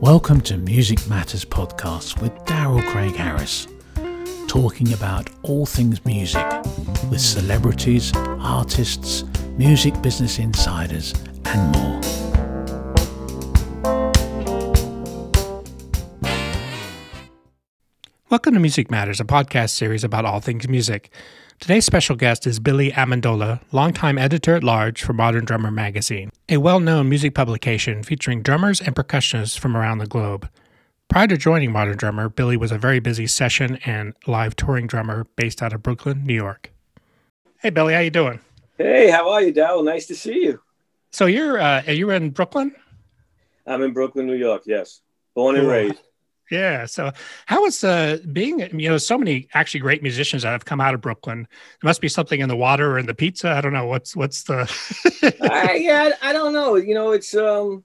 Welcome to Music Matters Podcast with Daryl Craig Harris, talking about all things music with celebrities, artists, music business insiders, and more. Welcome to Music Matters, a podcast series about all things music. Today's special guest is Billy Amendola, longtime editor at large for Modern Drummer magazine, a well known music publication featuring drummers and percussionists from around the globe. Prior to joining Modern Drummer, Billy was a very busy session and live touring drummer based out of Brooklyn, New York. Hey, Billy, how you doing? Hey, how are you, Dow? Nice to see you. So you're uh, are you in Brooklyn? I'm in Brooklyn, New York. Yes, born and Cool. raised. Yeah. So how is uh, being, you know, so many actually great musicians that have come out of Brooklyn. There must be something in the water or in the pizza. I don't know. What's, what's the. I, yeah, I don't know. You know, it's um,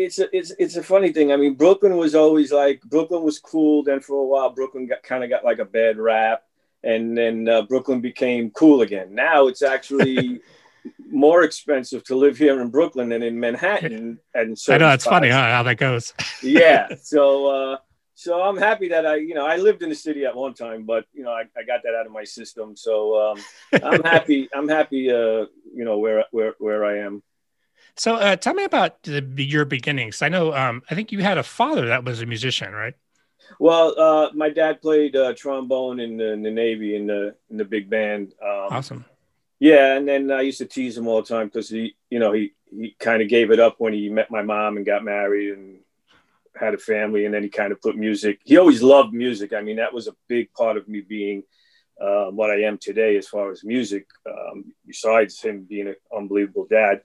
it's a it's it's a funny thing. I mean, Brooklyn was always like Brooklyn was cool. Then for a while, Brooklyn got kind of got like a bad rap, and then uh, Brooklyn became cool again. Now it's actually more expensive to live here in Brooklyn than in Manhattan. And so I know it's funny huh, how that goes. yeah. So uh, so I'm happy that I you know I lived in the city at one time, but you know I, I got that out of my system. So um, I'm happy. I'm happy. Uh, you know where where where I am. So uh, tell me about the, your beginnings. I know, um, I think you had a father that was a musician, right? Well, uh, my dad played uh, trombone in the, in the Navy in the in the big band. Um, Awesome. Yeah, and then I used to tease him all the time because he, you know, he he kind of gave it up when he met my mom and got married and had a family, and then he kind of put music. He always loved music. I mean, that was a big part of me being um, what I am today as far as music. Um, besides him being an unbelievable dad,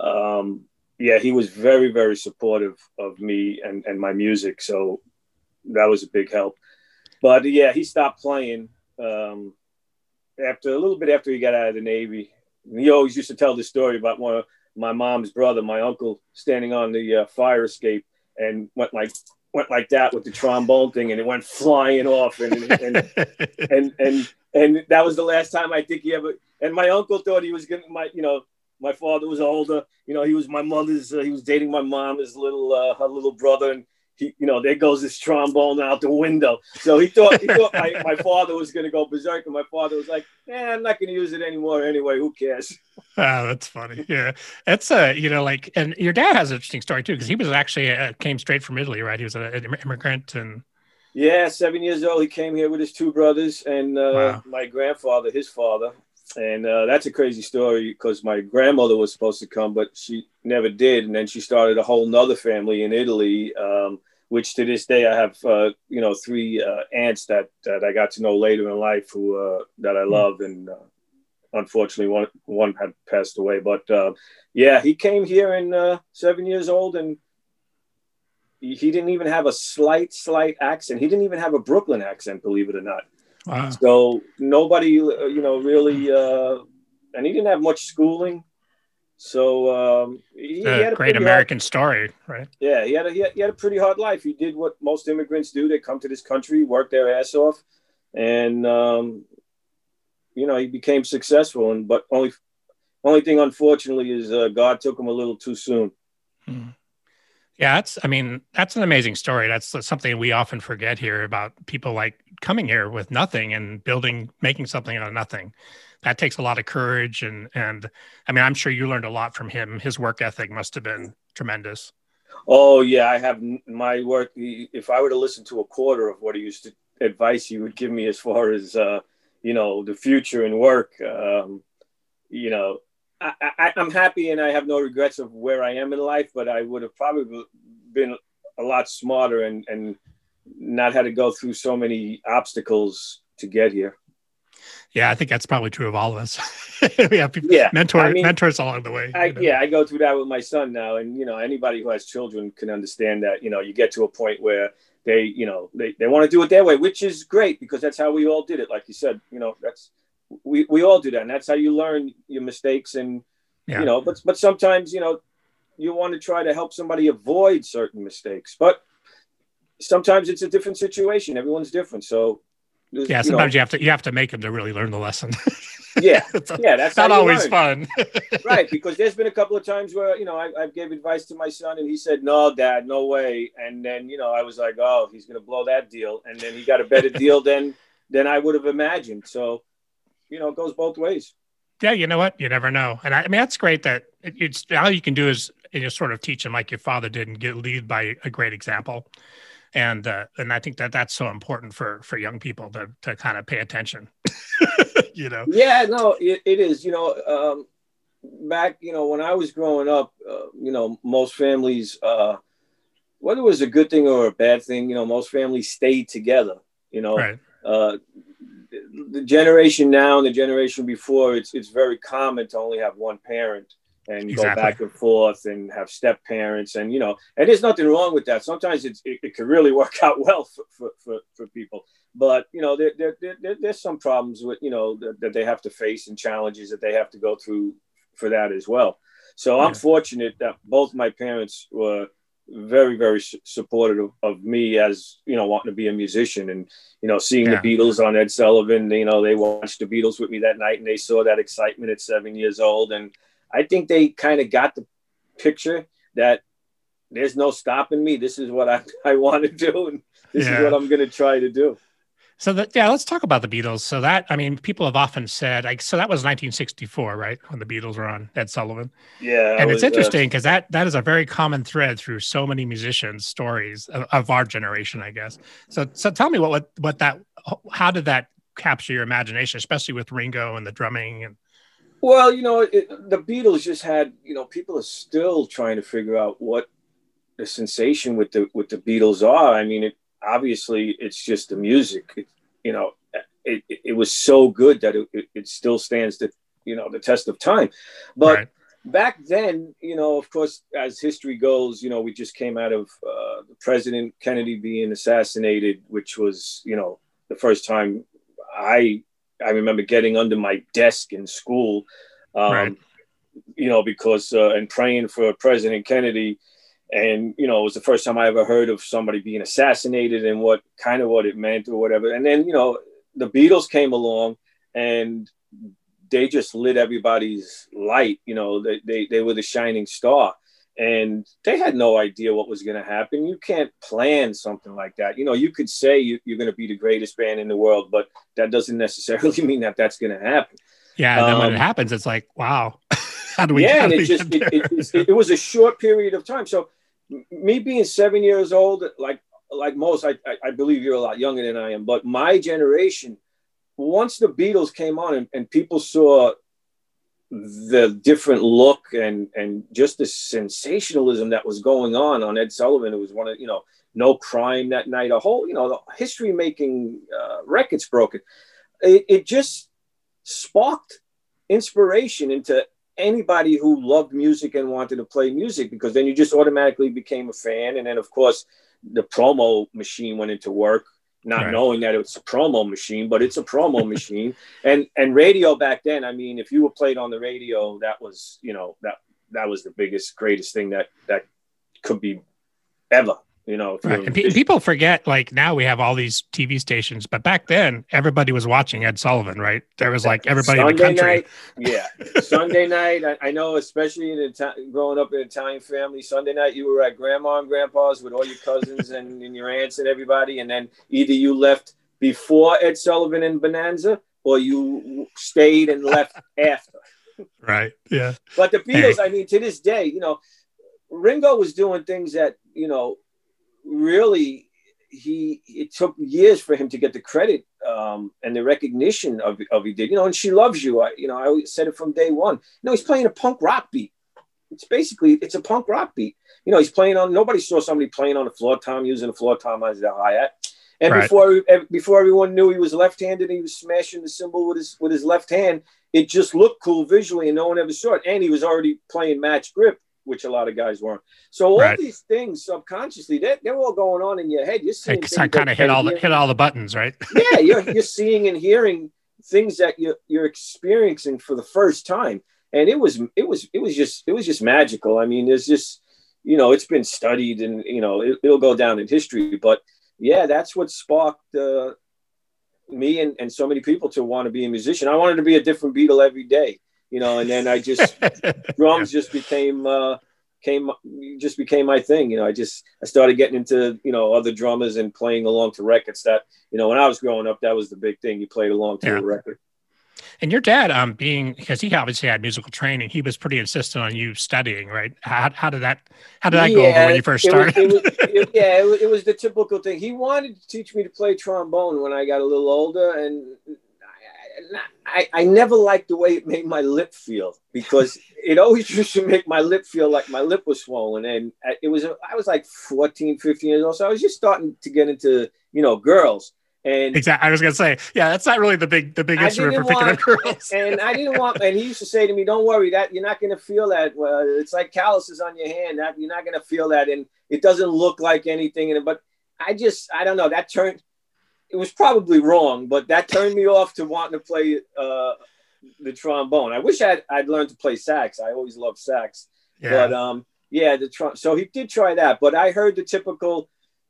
um, yeah, he was very very supportive of me and and my music. So that was a big help. But yeah, he stopped playing. Um, after a little bit after he got out of the Navy. He always used to tell the story about one of my mom's brother, my uncle, standing on the uh, fire escape and went like went like that with the trombone thing, and it went flying off, and and and and, and that was the last time I think he ever. And my uncle thought he was gonna my you know. My father was older, you know. He was my mother's. Uh, he was dating my mom, his little, uh, her little brother, and he, you know, there goes this trombone out the window. So he thought he thought my, my father was going to go berserk, and my father was like, "Eh, I'm not going to use it anymore anyway. Who cares?" Oh, that's funny. Yeah, it's uh, you know, like, and your dad has an interesting story too because he was actually uh, came straight from Italy, right? He was a- an immigrant, and Yeah, seven years old. He came here with his two brothers and uh, Wow. my grandfather, his father. And uh, that's a crazy story because my grandmother was supposed to come, but she never did. And then she started a whole nother family in Italy, um, which to this day I have, uh, you know, three uh, aunts that, that I got to know later in life who uh, that I love. And uh, unfortunately, one one had passed away. But uh, yeah, he came here in uh, seven years old and he didn't even have a slight, slight accent. He didn't even have a Brooklyn accent, believe it or not. wow, So nobody, you know, really, uh, and he didn't have much schooling. So um, he, he a had a great American story, right? Yeah, he had, a, he had he had a pretty hard life. He did what most immigrants do. They come to this country, work their ass off, and um, you know he became successful. And but only only thing, unfortunately, is uh, God took him a little too soon. Hmm. Yeah, that's. I mean, that's an amazing story. That's something we often forget here about people like coming here with nothing and building, making something out of nothing. That takes a lot of courage, and and I mean, I'm sure you learned a lot from him. His work ethic must have been tremendous. Oh yeah, I have my work. If I were to listen to a quarter of what he used to advice he would give me as far as uh, you know the future and work, um, you know, I, I, I'm happy and I have no regrets of where I am in life. But I would have probably been a lot smarter and and not had to go through so many obstacles to get here. Yeah, I think that's probably true of all of us. we have people, Yeah, mentor I mean, mentors along the way. I, you know? yeah, I go through that with my son now, and you know, anybody who has children can understand that. You know, you get to a point where they, you know, they, they want to do it their way, which is great because that's how we all did it. Like you said, you know, that's we, we all do that, and that's how you learn your mistakes. And Yeah. you know, but but sometimes you know, you want to try to help somebody avoid certain mistakes, but sometimes it's a different situation. Everyone's different, so there's, Yeah, you know, sometimes you have to you have to make them to really learn the lesson. yeah, It's yeah, that's not always learn. fun. right because there's been a couple of times where you know I, I gave advice to my son and he said no dad no way and then you know i was like oh he's going to blow that deal and then he got a better deal than than i would have imagined so you know it goes both ways yeah, you know what? You never know. And I, I mean, that's great that it, it's all you can do is you know, sort of teach them like your father did and get lead by a great example. And uh, and I think that that's so important for for young people to to kind of pay attention. you know. yeah no it, it is you know um back you know when i was growing up uh, you know most families uh whether it was a good thing or a bad thing you know most families stayed together you know Right. uh, the generation now and the generation before, it's it's very common to only have one parent and Exactly. go back and forth and have step parents and you know and there's nothing wrong with that. Sometimes it's, it it can really work out well for for, for, for people, but you know there, there, there, there- there's some problems with you know that, that they have to face and challenges that they have to go through for that as well. So I'm fortunate that both my parents were very very supportive of, of me as you know wanting to be a musician and you know seeing Yeah. the beatles on ed sullivan you know they watched the beatles with me that night and they saw that excitement at seven years old and i think they kind of got the picture that there's no stopping me this is what i, I want to do and this Yeah. is what i'm going to try to do So that yeah, let's talk about the Beatles. So that I mean, people have often said like so that was 1964, right, when the Beatles were on Ed Sullivan. yeah and was, it's uh, interesting because that that is a very common thread through so many musicians' stories of, of our generation, I guess. So so tell me what what what that how did that capture your imagination, especially with Ringo and the drumming and Well, you know, it, the Beatles just had, you know, people are still trying to figure out what the sensation with the with the Beatles are. I mean, it obviously it's just the music. It, you know, it, it, it was so good that it, it, it still stands the you know the test of time. But right, back then, you know, of course, as history goes, you know, we just came out of uh, President Kennedy being assassinated, which was, you know, the first time I I remember getting under my desk in school, um, Right. you know, because uh, and praying for President Kennedy. And you know, it was the first time I ever heard of somebody being assassinated and what kind of what it meant or whatever. And then you know, the Beatles came along and they just lit everybody's light. You know, they, they, they were the shining star. And they had no idea what was going to happen. You can't plan something like that. You know, you could say you, you're going to be the greatest band in the world, but that doesn't necessarily mean that that's going to happen. yeah. And then when Um, it happens, it's like wow, how do we? yeah, and it just it, it, it, it was a short period of time. So me being seven years old, like like most, I, I, I believe you're a lot younger than I am, but my generation, once the Beatles came on and, and people saw the different look and and just the sensationalism that was going on on Ed Sullivan, it was one of you know no crime that night, a whole you know the history making uh, records broken. It, it just sparked inspiration into anybody who loved music and wanted to play music because then you just automatically became a fan. And then of course the promo machine went into work not Right. knowing that it's a promo machine but it's a promo machine and and radio back then i mean if you were played on the radio that was you know that that was the biggest greatest thing that that could be ever you know Right. And pe- people forget, like now we have all these TV stations, but back then everybody was watching Ed Sullivan, right? There was like everybody in the country. Night, yeah, Sunday night. I, I know, especially in Ita- growing up in an Italian family, Sunday night you were at grandma and grandpa's with all your cousins and, and your aunts and everybody, and then either you left before Ed Sullivan and Bonanza, or you stayed and left after. Right. Yeah. But the Beatles, I mean, to this day, you know, Ringo was doing things that you know really he it took years for him to get the credit um, and the recognition of, of he did. You know and she loves you. I you know I always said it from day one. You know he's playing a punk rock beat. It's basically it's a punk rock beat. You know he's playing on nobody saw somebody playing on a floor tom using a floor tom as the hi-hat. And Right. before before everyone knew he was left-handed he was smashing the cymbal with his with his left hand it just looked cool visually and no one ever saw it. And he was already playing match grip which a lot of guys weren't so all Right. these things subconsciously they're, they're all going on in your head you're seeing I kind of hit all the hit all the buttons, right? yeah, you're, you're seeing and hearing things that you're, you're experiencing for the first time. And it was, it was, it was just, it was just magical. I mean, there's just, you know, it's been studied and, you know, it, it'll go down in history, but yeah, that's what sparked, uh, me and, and so many people to want to be a musician. I wanted to be a different Beatle every day, you know, and then I just drums yeah. just became uh, came just became my thing. You know, I just I started getting into you know other drummers and playing along to records. That you know when I was growing up, that was the big thing. You played along to yeah. a record. And your dad, um, being because he obviously had musical training, he was pretty insistent on you studying, right? How, how did that how did that yeah, go over when you first started? It was, it was, it, yeah, it was, it was the typical thing. He wanted to teach me to play trombone when I got a little older, and I, I never liked the way it made my lip feel because it always used to make my lip feel like my lip was swollen. And it was, I was like 14, 15 years old. So I was just starting to get into, you know, girls. And exactly, I was gonna say, yeah, that's not really the big the big instrument for picking up girls. and I didn't want, and he used to say to me, "Don't worry, that you're not gonna feel that. Well, it's like calluses on your hand. That you're not gonna feel that, and it doesn't look like anything." And but I just, I don't know. That turned it was probably wrong, but that turned me off to wanting to play uh, the trombone. I wish I'd, I'd learned to play sax. I always loved sax. Yeah. But um, yeah, the tr- so he did try that. But I heard the typical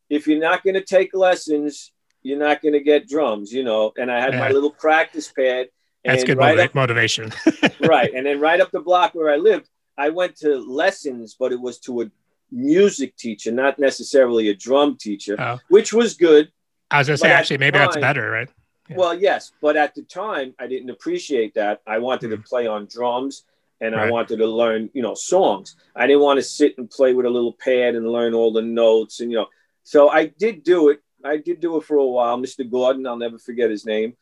if you're not going to take lessons, you're not going to get drums, you know. And I had yeah. my little practice pad. That's good right up, motivation. right. And then right up the block where I lived, I went to lessons, but it was to a music teacher, not necessarily a drum teacher, oh. which was good I was gonna say, actually, maybe time, that's better, right? Yeah. Well, yes, but at the time, I didn't appreciate that. I wanted mm-hmm. to play on drums, and right. I wanted to learn, you know, songs. I didn't want to sit and play with a little pad and learn all the notes, and you know. So I did do it. I did do it for a while. Mr. Gordon, I'll never forget his name.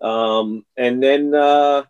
Um, and then, uh,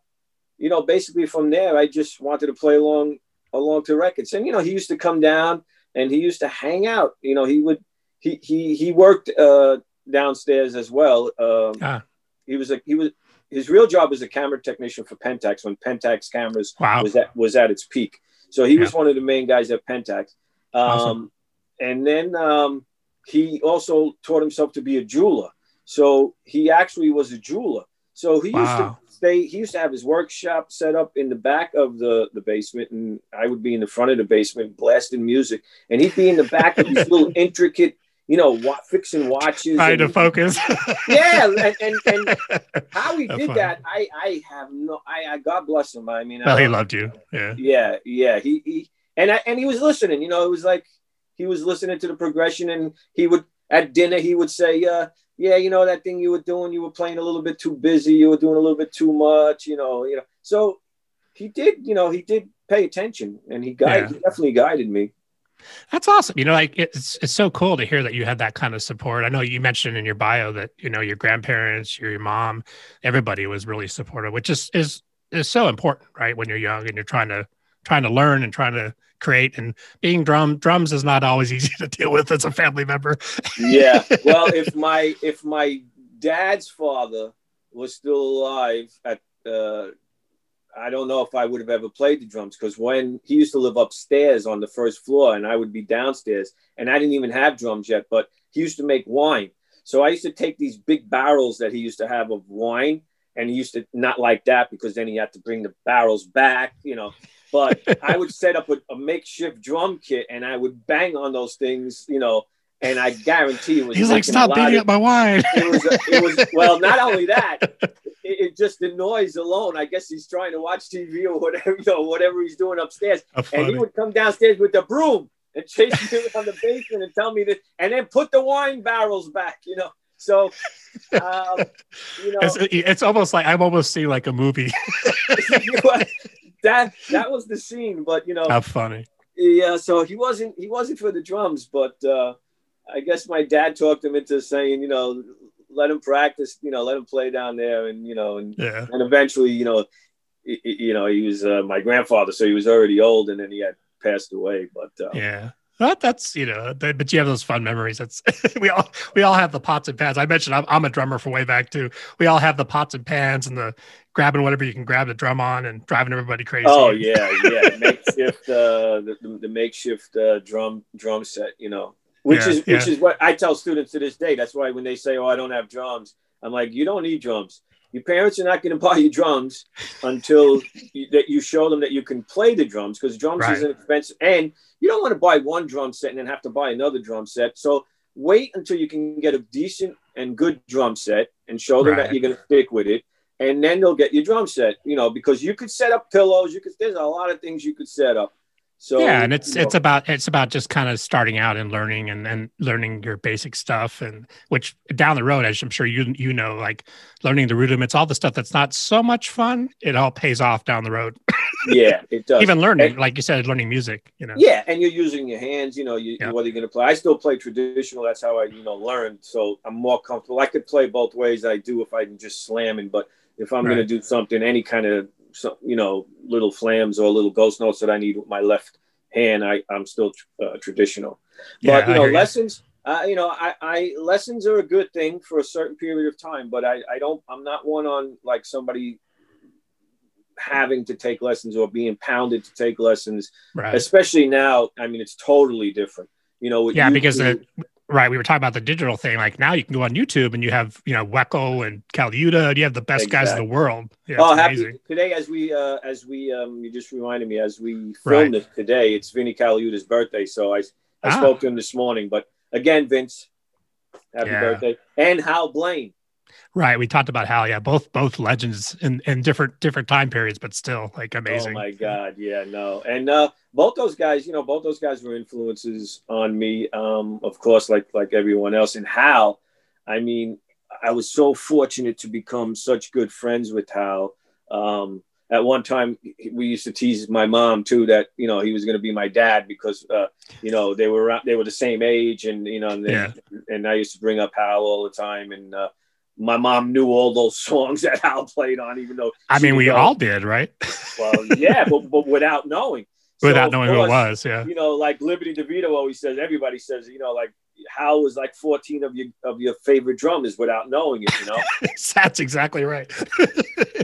you know, basically from there, I just wanted to play along along to records. And you know, he used to come down and he used to hang out. You know, he would he he he worked. Uh, downstairs as well. Um, ah. He was a he was his real job was a camera technician for Pentax when Pentax cameras wow. was at was at its peak. So he yeah. was one of the main guys at Pentax. Um, awesome. And then um, he also taught himself to be a jeweler. So he actually was a jeweler. So he wow. used to stay. He used to have his workshop set up in the back of the the basement, and I would be in the front of the basement blasting music, and he'd be in the back of these little intricate you know, what, fixing watches. Trying to focus. yeah, and, and, and how he did that, I I have no, I, I God bless him. I mean, well, he loved you. Yeah, yeah, yeah. He he and I, and he was listening. You know, it was like he was listening to the progression, and he would at dinner he would say, uh, yeah, you know that thing you were doing, you were playing a little bit too busy, you were doing a little bit too much, you know, you know. So he did, you know, he did pay attention, and he guided, yeah. he definitely guided me. That's awesome. You know, like it's it's so cool to hear that you had that kind of support. I know you mentioned in your bio that you know your grandparents, your, your mom, everybody was really supportive, which is is is so important, right? When you're young and you're trying to trying to learn and trying to create and being drum drums is not always easy to deal with as a family member. yeah. Well, if my if my dad's father was still alive at uh, I don't know if I would have ever played the drums because when he used to live upstairs on the first floor and I would be downstairs and I didn't even have drums yet, but he used to make wine. So I used to take these big barrels that he used to have of wine and he used to not like that because then he had to bring the barrels back, you know. But I would set up a, a makeshift drum kit and I would bang on those things, you know, and I guarantee it was. He's like, stop beating up my wine. It was, it was well, not only that, it, it, just the noise alone. I guess he's trying to watch TV or whatever, you know, whatever he's doing upstairs. And he would come downstairs with the broom and chase me around the basement and tell me that, and then put the wine barrels back, you know. So, um, you know, it's, it's almost like I'm almost seeing like a movie. that that was the scene, but you know, how funny. Yeah, so he wasn't he wasn't for the drums, but. uh I guess my dad talked him into saying, you know, let him practice, you know, let him play down there, and you know, and yeah. and eventually, you know, he, you know, he was uh, my grandfather, so he was already old, and then he had passed away. But uh, yeah, that, that's you know, but you have those fun memories. That's we all we all have the pots and pans. I mentioned I'm, I'm a drummer for way back too. We all have the pots and pans and the grabbing whatever you can grab the drum on and driving everybody crazy. Oh yeah, yeah, makeshift uh, the, the, the makeshift uh, drum drum set. You know, which yeah, is which is what I tell students to this day. That's why when they say, "Oh, I don't have drums," I'm like, "You don't need drums. Your parents are not going to buy you drums until you, that you show them that you can play the drums because drums right. is an expensive, and you don't want to buy one drum set and then have to buy another drum set. So wait until you can get a decent and good drum set and show them Right. that you're going to stick with it. And then they'll get your drum set, you know, because you could set up pillows. You could, there's a lot of things you could set up. So, yeah, and it's you know, it's about it's about just kind of starting out and learning and and learning your basic stuff and which down the road, as I'm sure you you know, like learning the rudiments, all the stuff that's not so much fun, it all pays off down the road. yeah, it does. Even learning, And- like you said, learning music, you know. Yeah, and you're using your hands. You know, you, Yeah. whether you're going to play. I still play traditional. That's how I, you know, learned. So I'm more comfortable. I could play both ways. I do if I'm just slamming. But if I'm going to do something, any kind of, so- you know, little flams or little ghost notes that I need with my left hand, I I'm still uh, traditional. Yeah, But you know, hear you. lessons. Uh, you know, I, I lessons are a good thing for a certain period of time, but I, I don't. I'm not one on like somebody having to take lessons or being pounded to take lessons Right. especially now i mean it's totally different you know Yeah, because the, right, we were talking about the digital thing. Like now you can go on YouTube and you have, you know, Weckl and Colaiuta, and you have the best guys in the world. Yeah, oh happy amazing. today as we uh as we um you just reminded me as we Right. filmed it today it's vinny Colaiuta's birthday so i i Ah. spoke to him this morning but again vince happy Yeah. birthday and hal blaine Right. We talked about how, yeah, both both legends in, in different different time periods, but still like amazing. Oh my God, yeah, no, and uh, both those guys, you know, both those guys were influences on me. Um, of course, like like everyone else. And Hal, I mean, I was so fortunate to become such good friends with Hal. Um, at one time, we used to tease my mom too that you know he was going to be my dad because uh, you know they were around, they were the same age, and you know, and, they, Yeah. and I used to bring up Hal all the time, and uh, my mom knew all those songs that Hal played on, even though I mean, we was all did, right? well, yeah, but, but without knowing. So, Without knowing who it was. Yeah. You know, like Liberty DeVito always says, everybody says, you know, like Hal was like 14 of your of your favorite drummers without knowing it, you know. That's exactly right.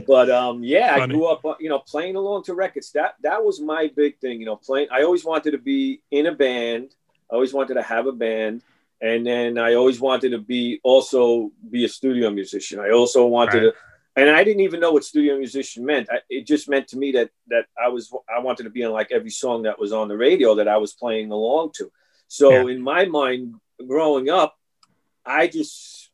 but um, yeah, I grew up, uh, you know, playing along to records. That that was my big thing, you know. Playing, I always wanted to be in a band. I always wanted to have a band, and then I always wanted to be also be a studio musician. I also wanted Right. to, and I didn't even know what studio musician meant. I, it just meant to me that that I was I wanted to be in like every song that was on the radio that I was playing along to. So in my mind, growing up, I just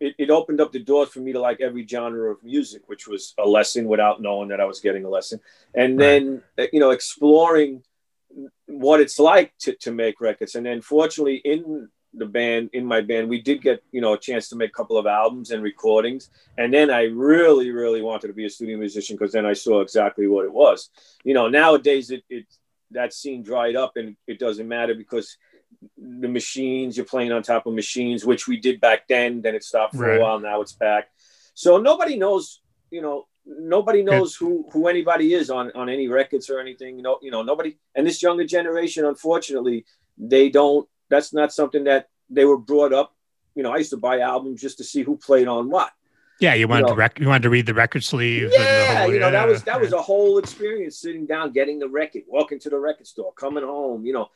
it, it opened up the doors for me to like every genre of music, which was a lesson without knowing that I was getting a lesson. And then, uh, you know, exploring what it's like to, to make records. And then fortunately in the band, in my band, we did get, you know, a chance to make a couple of albums and recordings. And then I really, really wanted to be a studio musician because then I saw exactly what it was. You know, nowadays it, it that scene dried up and it doesn't matter because the machines you're playing on top of machines which we did back then then it stopped for Right. a while now it's back so nobody knows you know nobody knows who who anybody is on on any records or anything you know you know nobody and this younger generation unfortunately they don't that's not something that they were brought up you know i used to buy albums just to see who played on what Yeah, you wanted know- to rec- you wanted to read the record sleeve. yeah, whole- you know, that was that was a whole experience sitting down, getting the record, walking to the record store, coming home, you know,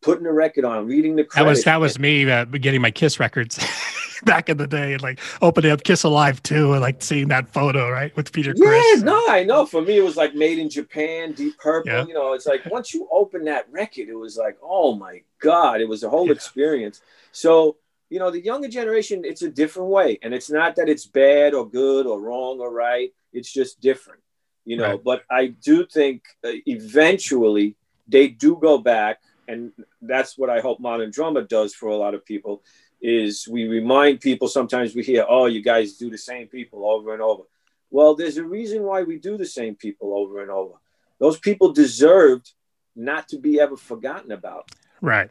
putting the record on, reading the credits. that was that was me uh, getting my Kiss records back in the day, and like opening up Kiss Alive II, and like seeing that photo right with Peter Yeah, Criss. no, I know. For me, it was like made in Japan, Deep Purple. Yeah. You know, it's like once you open that record, it was like, oh my god, it was a whole Yeah. experience. So you know, the younger generation, it's a different way, and it's not that it's bad or good or wrong or right. It's just different, you know. Right. But I do think uh, eventually they do go back, and that's what I hope Modern Drummer does for a lot of people. Is we remind people sometimes we hear, oh, you guys do the same people over and over. Well, there's a reason why we do the same people over and over. Those people deserved not to be ever forgotten about. Right.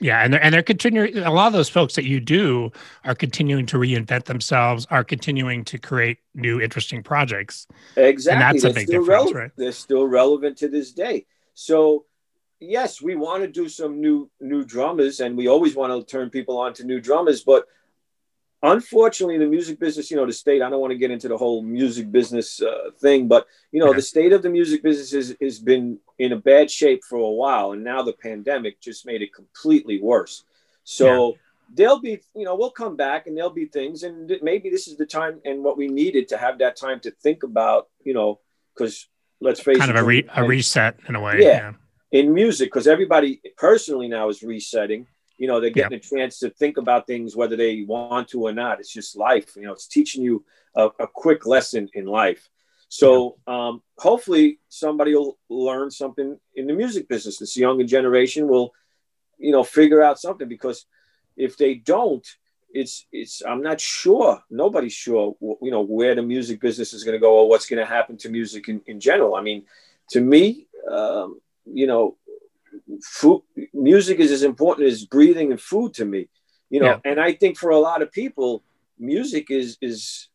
Yeah, and they're and they're continuing. A lot of those folks that you do are continuing to reinvent themselves, are continuing to create new interesting projects. Exactly. and that's a They're big difference, relevant. right? They're still relevant to this day. So, yes, we want to do some new new drummers, and we always want to turn people on to new drummers. But unfortunately, the music business, you know, the state. I don't want to get into the whole music business uh, thing, but you know, Yeah. the state of the music business has, has been in a bad shape for a while, and now the pandemic just made it completely worse. So. There'll be, you know, we'll come back and there'll be things, and maybe this is the time and what we needed to have that time to think about, you know, because let's face Kind it, of a re- a reset in a way. Yeah. In music, because everybody personally now is resetting, you know they're getting a chance to think about things whether they want to or not. It's just life you know it's teaching you a, a quick lesson in life. So um, hopefully somebody will learn something in the music business. This younger generation will you know figure out something because if they don't it's it's i'm not sure nobody's sure you know where the music business is going to go or what's going to happen to music in, in general. I mean to me um, you know food music is as important as breathing and food to me you know yeah. and i think for a lot of people music is is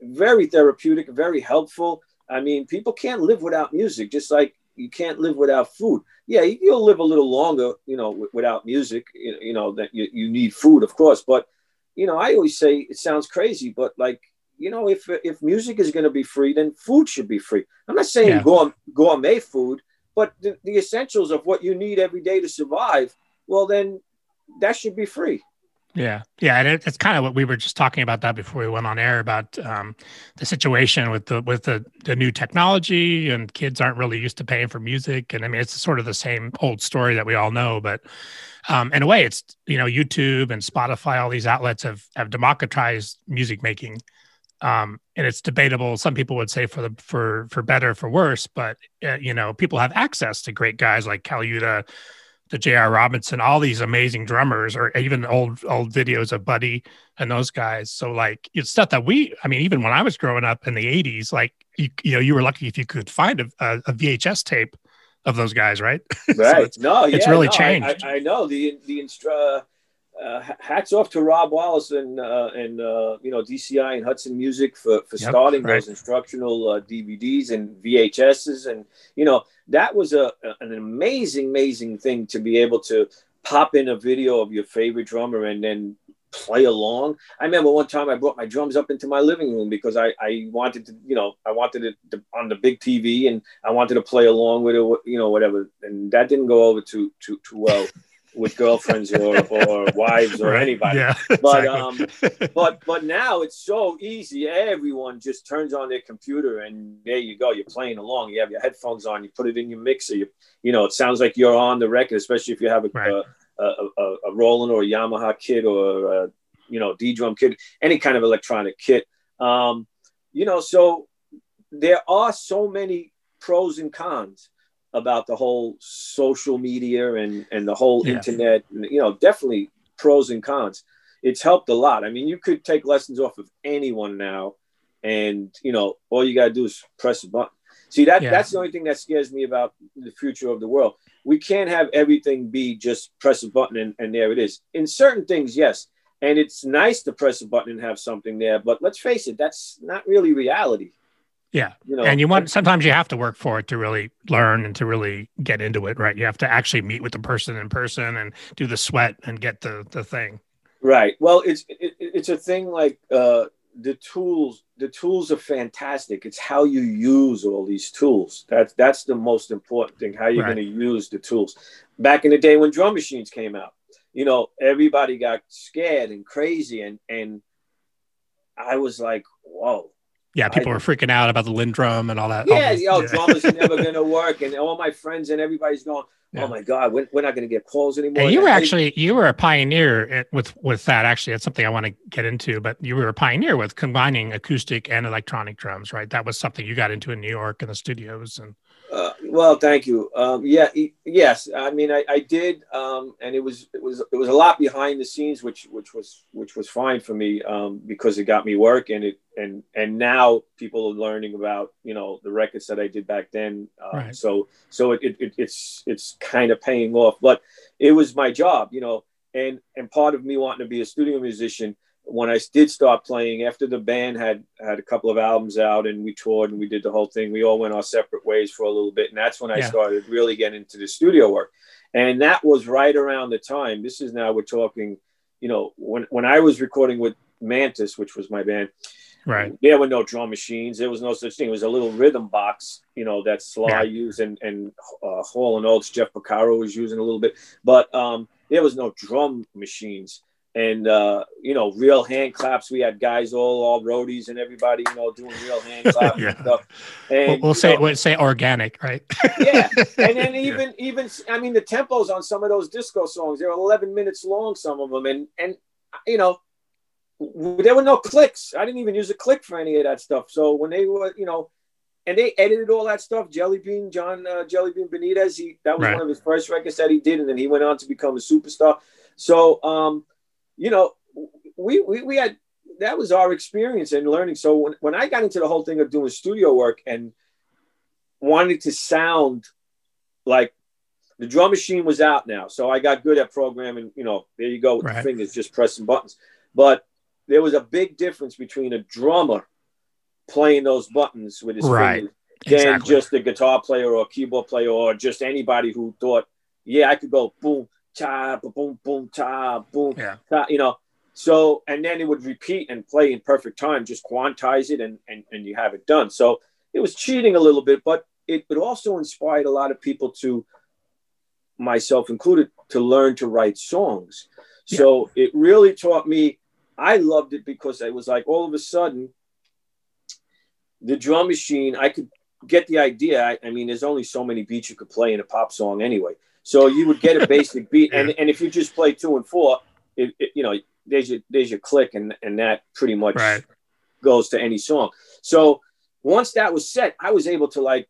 very therapeutic very helpful i mean people can't live without music just like you can't live without food yeah you'll live a little longer you know w- without music you, you know that you, you need food of course but you know i always say it sounds crazy but like you know if if music is going to be free then food should be free i'm not saying yeah. gourmet food but the, the essentials of what you need every day to survive, well, then that should be free. Yeah, yeah, and it, it's kind of what we were just talking about that before we went on air about um, the situation with the with the the new technology and kids aren't really used to paying for music, and I mean it's sort of the same old story that we all know, but um, in a way, it's you know YouTube and Spotify, all these outlets have have democratized music making, um, and it's debatable. Some people would say for the for for better for worse, but uh, you know people have access to great guys like Colaiuta, the J.R. Robinson, all these amazing drummers, or even old old videos of Buddy and those guys. So like it's stuff that we, I mean, even when I was growing up in the '80s, like you, you know, you were lucky if you could find a, a VHS tape of those guys, right? Right. so it's, no, it's really no, changed. I, I, I, know the the instru- uh, hats off to Rob Wallis and uh, and uh, you know DCI and Hudson Music for for yep, starting right. those instructional uh, DVDs and VHSs and you know that was a an amazing amazing thing to be able to pop in a video of your favorite drummer and then play along. I remember one time I brought my drums up into my living room because I, I wanted to, you know, I wanted it to, on the big TV and I wanted to play along with it, you know, whatever. And that didn't go over too, too, too well with girlfriends or, or wives or right. anybody. Yeah, but um, but but now it's so easy. Everyone just turns on their computer and there you go. You're playing along. You have your headphones on. You put it in your mixer. You you know it sounds like you're on the record, especially if you have a right. a, a, a, a, Roland or a Yamaha kit or a, you know ddrum kit, any kind of electronic kit. Um, you know, so there are so many pros and cons about the whole social media and and the whole yeah. internet you know definitely pros and cons. It's helped a lot. I mean you could take lessons off of anyone now and you know all you got to do is press a button. See that yeah. that's the only thing that scares me about the future of the world. We can't have everything be just press a button and, and there it is. In certain things yes. And it's nice to press a button and have something there but let's face it that's not really reality yeah. You know, and you want sometimes you have to work for it to really learn and to really get into it, right? You have to actually meet with the person in person and do the sweat and get the the thing. Right. Well, it's it, it's a thing like uh the tools the tools are fantastic. It's how you use all these tools. That's that's the most important thing, how you're right. going to use the tools. Back in the day when drum machines came out, you know, everybody got scared and crazy and and I was like, whoa, yeah, people I, were freaking out about the LinnDrum and all that. Yeah, all yo, yeah. drummer's never going to work, and all my friends and everybody's going, "Oh my god, we're, we're not going to get calls anymore." And you were actually you were a pioneer with with that. Actually, that's something I want to get into. But you were a pioneer with combining acoustic and electronic drums, right? That was something you got into in New York in the studios and. Uh, well, thank you. Um, yeah, yes. I mean, I, I did, um, and it was it was it was a lot behind the scenes, which which was which was fine for me um, because it got me work, and it and and now people are learning about you know the records that I did back then. Uh, right. So so it, it, it's it's kind of paying off, but it was my job, you know, and and part of me wanting to be a studio musician when I did start playing after the band had had a couple of albums out and we toured and we did the whole thing, we all went our separate ways for a little bit. And that's when I yeah. started really getting into the studio work. And that was right around the time. This is now we're talking, you know, when when I was recording with Mantis, which was my band. Right. There were no drum machines. There was no such thing. It was a little rhythm box, you know, that Sly yeah. used and and uh, Hall and Oates, Jeff Porcaro was using a little bit, but um, there was no drum machines and uh, you know, real hand claps. We had guys all all roadies and everybody, you know, doing real hand claps Yeah. and stuff. And We'll, we'll say know, we'll say organic, right? yeah, and then even even I mean the tempos on some of those disco songs they're 11 minutes long, some of them, and and you know there were no clicks. I didn't even use a click for any of that stuff. So when they were, you know, and they edited all that stuff. Jelly Bean, John uh, Jelly Bean Benitez, he that was Right. one of his first records that he did, and then he went on to become a superstar. So um, you know, we we we had that was our experience and learning. So when, when I got into the whole thing of doing studio work and wanted to sound like the drum machine was out now. So I got good at programming, you know, there you go with Right. the fingers, just pressing buttons. But there was a big difference between a drummer playing those buttons with his Right. fingers than Exactly. just a guitar player or a keyboard player or just anybody who thought, yeah, I could go boom, cha, boom, boom, cha, boom, Yeah. cha, you know. So, and then it would repeat and play in perfect time, just quantize it and, and, and you have it done. So it was cheating a little bit, but it, it also inspired a lot of people to, myself included, to learn to write songs. So it really taught me, I loved it because it was like all of a sudden, the drum machine, I could get the idea. I, I mean, there's only so many beats you could play in a pop song anyway. So you would get a basic beat, and, and if you just play two and four, it, it, you know, there's your there's your click, and and that pretty much Right. goes to any song. So once that was set, I was able to like.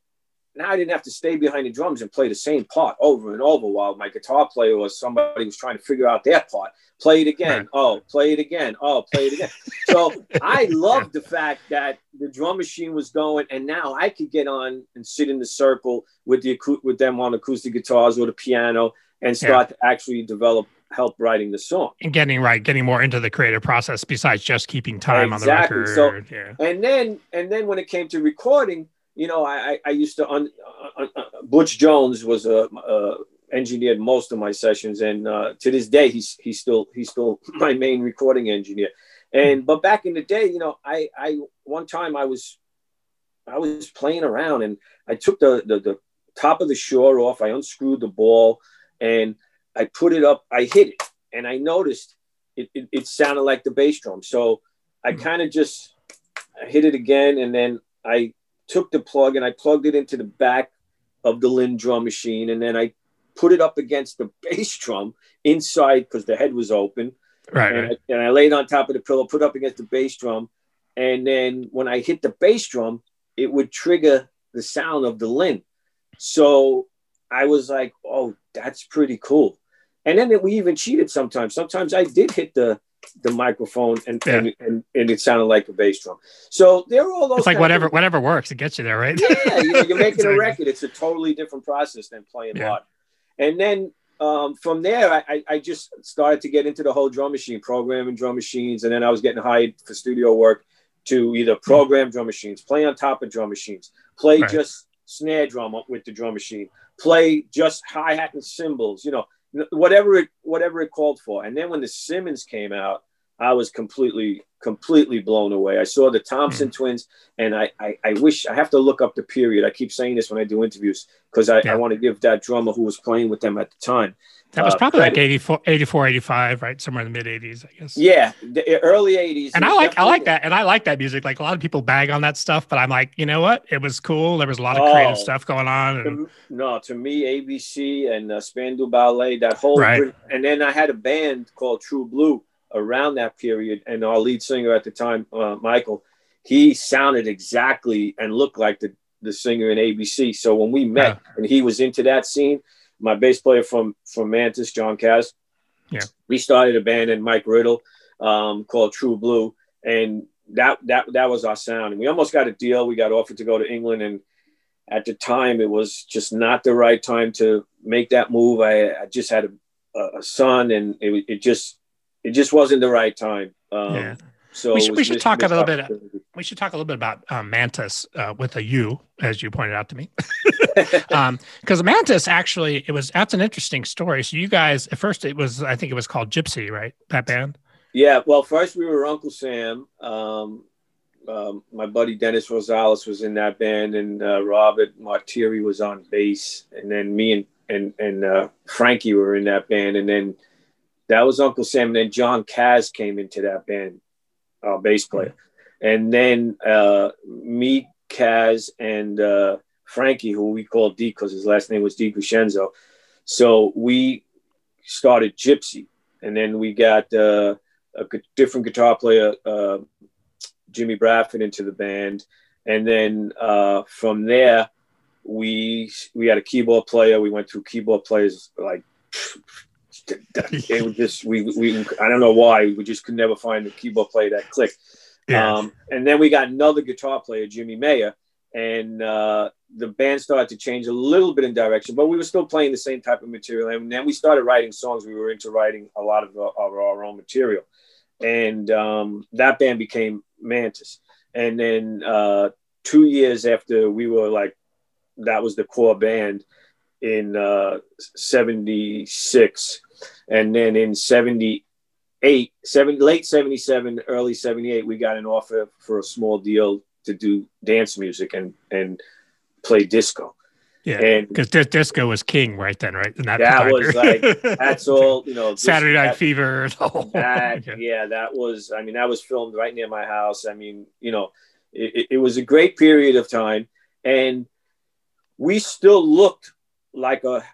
Now I didn't have to stay behind the drums and play the same part over and over while my guitar player or somebody was trying to figure out their part. Play it again. Oh, play it again. Oh, play it again. So I loved the fact that the drum machine was going, and now I could get on and sit in the circle with the with them on acoustic guitars or the piano and start to actually develop help writing the song. and getting right, getting more into the creative process besides just keeping time Exactly. on the So- record. yeah. And then and then when it came to recording, you know, I I, used to un, uh, uh, Butch Jones was a. Uh, engineered most of my sessions and uh, to this day he's he's still he's still my main recording engineer and but back in the day you know i i one time i was i was playing around and i took the the, the top of the Shure off i unscrewed the ball and i put it up i hit it and i noticed it, it, it sounded like the bass drum so i Hmm. kind of just I hit it again and then i took the plug and i plugged it into the back of the Linn drum machine and then i put it up against the bass drum inside because the head was open Right. and, right. I, and I laid on top of the pillow, put up against the bass drum, and then when I hit the bass drum, it would trigger the sound of the Linn. So I was like, "Oh, that's pretty cool." And then we even cheated sometimes. Sometimes I did hit the the microphone, and Yeah. and, and, and it sounded like a bass drum. So there are all those. It's like kind of whatever whatever works, it gets you there, right? Yeah, you know, you're making Exactly. a record. It's a totally different process than playing Yeah. live. And then um, from there, I, I- I just started to get into the whole drum machine, programming drum machines, and then I was getting hired for studio work to either program drum machines, play on top of drum machines, play Right. just snare drum with the drum machine, play just hi hat and cymbals, you know, whatever it whatever it called for. And then when the Simmons came out, I was completely completely blown away. I saw the Thompson hmm. twins, and I, I I wish I have to look up the period. I keep saying this when I do interviews because I, Yeah. I want to give that drummer who was playing with them at the time. That was Uh, probably like credit. 84, 84, 85, right? Somewhere in the mid 80s, I guess. Yeah, the early '80s. And I like I like that, and I like that music. Like a lot of people bag on that stuff, but I'm like, you know what? It was cool. There was a lot of creative Oh. stuff going on, and To- no, to me, ABC and uh, Spandau Ballet, that whole, Right. and then I had a band called True Blue around that period, and our lead singer at the time, uh, Michael, he sounded exactly and looked like the the singer in ABC. So when we met, and he was into that scene, my bass player from from Mantis, John Cass, Yeah. we started a band and Mike Riddle um, called True Blue, and that that that was our sound. And we almost got a deal. We got offered to go to England and at the time it was just not the right time to make that move i, I just had a, a son and it, it just it just wasn't the right time um, Yeah. So We should- we should missed- talk a little bit- we should talk a little bit about um, Mantis uh, with a U, as you pointed out to me. Because Mantis actually, it was that's an interesting story. So you guys, at first, it was I think it was called Gypsy, right? That band. yeah well first we were uncle sam um, um, my buddy dennis rosales was in that band and uh, robert martiri was on bass and then me and and, and uh, frankie were in that band and then That was Uncle Sam. And then John Kaz came into that band, our bass player. And then uh, me, Kaz, and uh, Frankie, who we called D because his last name was D Crescenzo. So we started Gypsy. And then we got uh, a different guitar player, uh, Jimmy Bradford, into the band. And then uh, from there, we we had a keyboard player. We went through keyboard players like it was just we we I don't know why we just could never find a keyboard player that clicked. Yeah. Um, and then we got another guitar player, Jimmy Mayer, and uh, the band started to change a little bit in direction, but we were still playing the same type of material. And then we started writing songs. We were into writing a lot of, of our own material, and um, that band became Mantis. And then uh, two years after we were like, that was the core band in uh, 76 and then in 78 seven, late 77 early 78 we got an offer for a small deal to do dance music and and play disco yeah, because disco was king right then, right? That, that was like that's all you know. Saturday Night that, Fever. That, yeah. yeah. that was. I mean, that was filmed right near my house. I mean, you know, it, it was a great period of time, and we still looked like a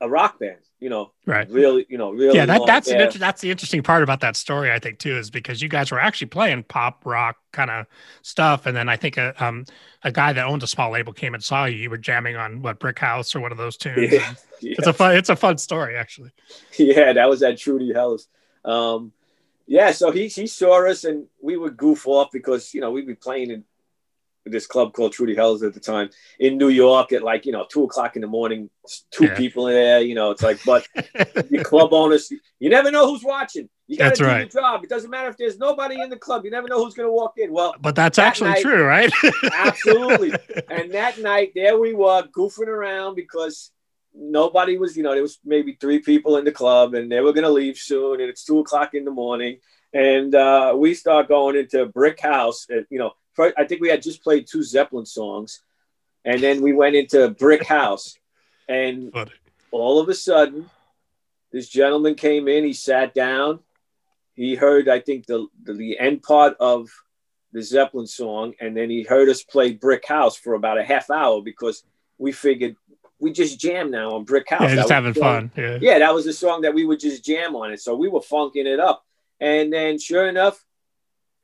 a rock band you know, right? Really, you know, really. Yeah, that, that's inter- that's the interesting part about that story, I think, too, is because you guys were actually playing pop rock kind of stuff, and then I think a um a guy that owned a small label came and saw you. You were jamming on what Brick House or one of those tunes. Yeah, yeah. It's a fun it's a fun story, actually. Yeah, that was at Trude Heller's. Um, yeah, so he he saw us and we would goof off because you know we'd be playing in this club called Trude Heller's at the time in New York at like, you know, two o'clock in the morning, two yeah. people in there, you know, it's like, but the club owners, you never know who's watching. You got to do right. your job. It doesn't matter if there's nobody in the club. You never know who's going to walk in. Well, but that's that actually night, true, right? absolutely. And that night, there we were goofing around because nobody was, you know, there was maybe three people in the club and they were going to leave soon. And it's two o'clock in the morning. And uh, we start going into Brick House, at, you know, first, I think we had just played two Zeppelin songs, and then we went into Brick House, and Funny. all of a sudden, this gentleman came in. He sat down. He heard, I think, the the, the end part of the Zeppelin song, and then he heard us play Brick House for about a half hour because we figured we just jam now on Brick House. Yeah, just having fun. Yeah. yeah, that was a song that we would just jam on it. So we were funking it up. And then sure enough,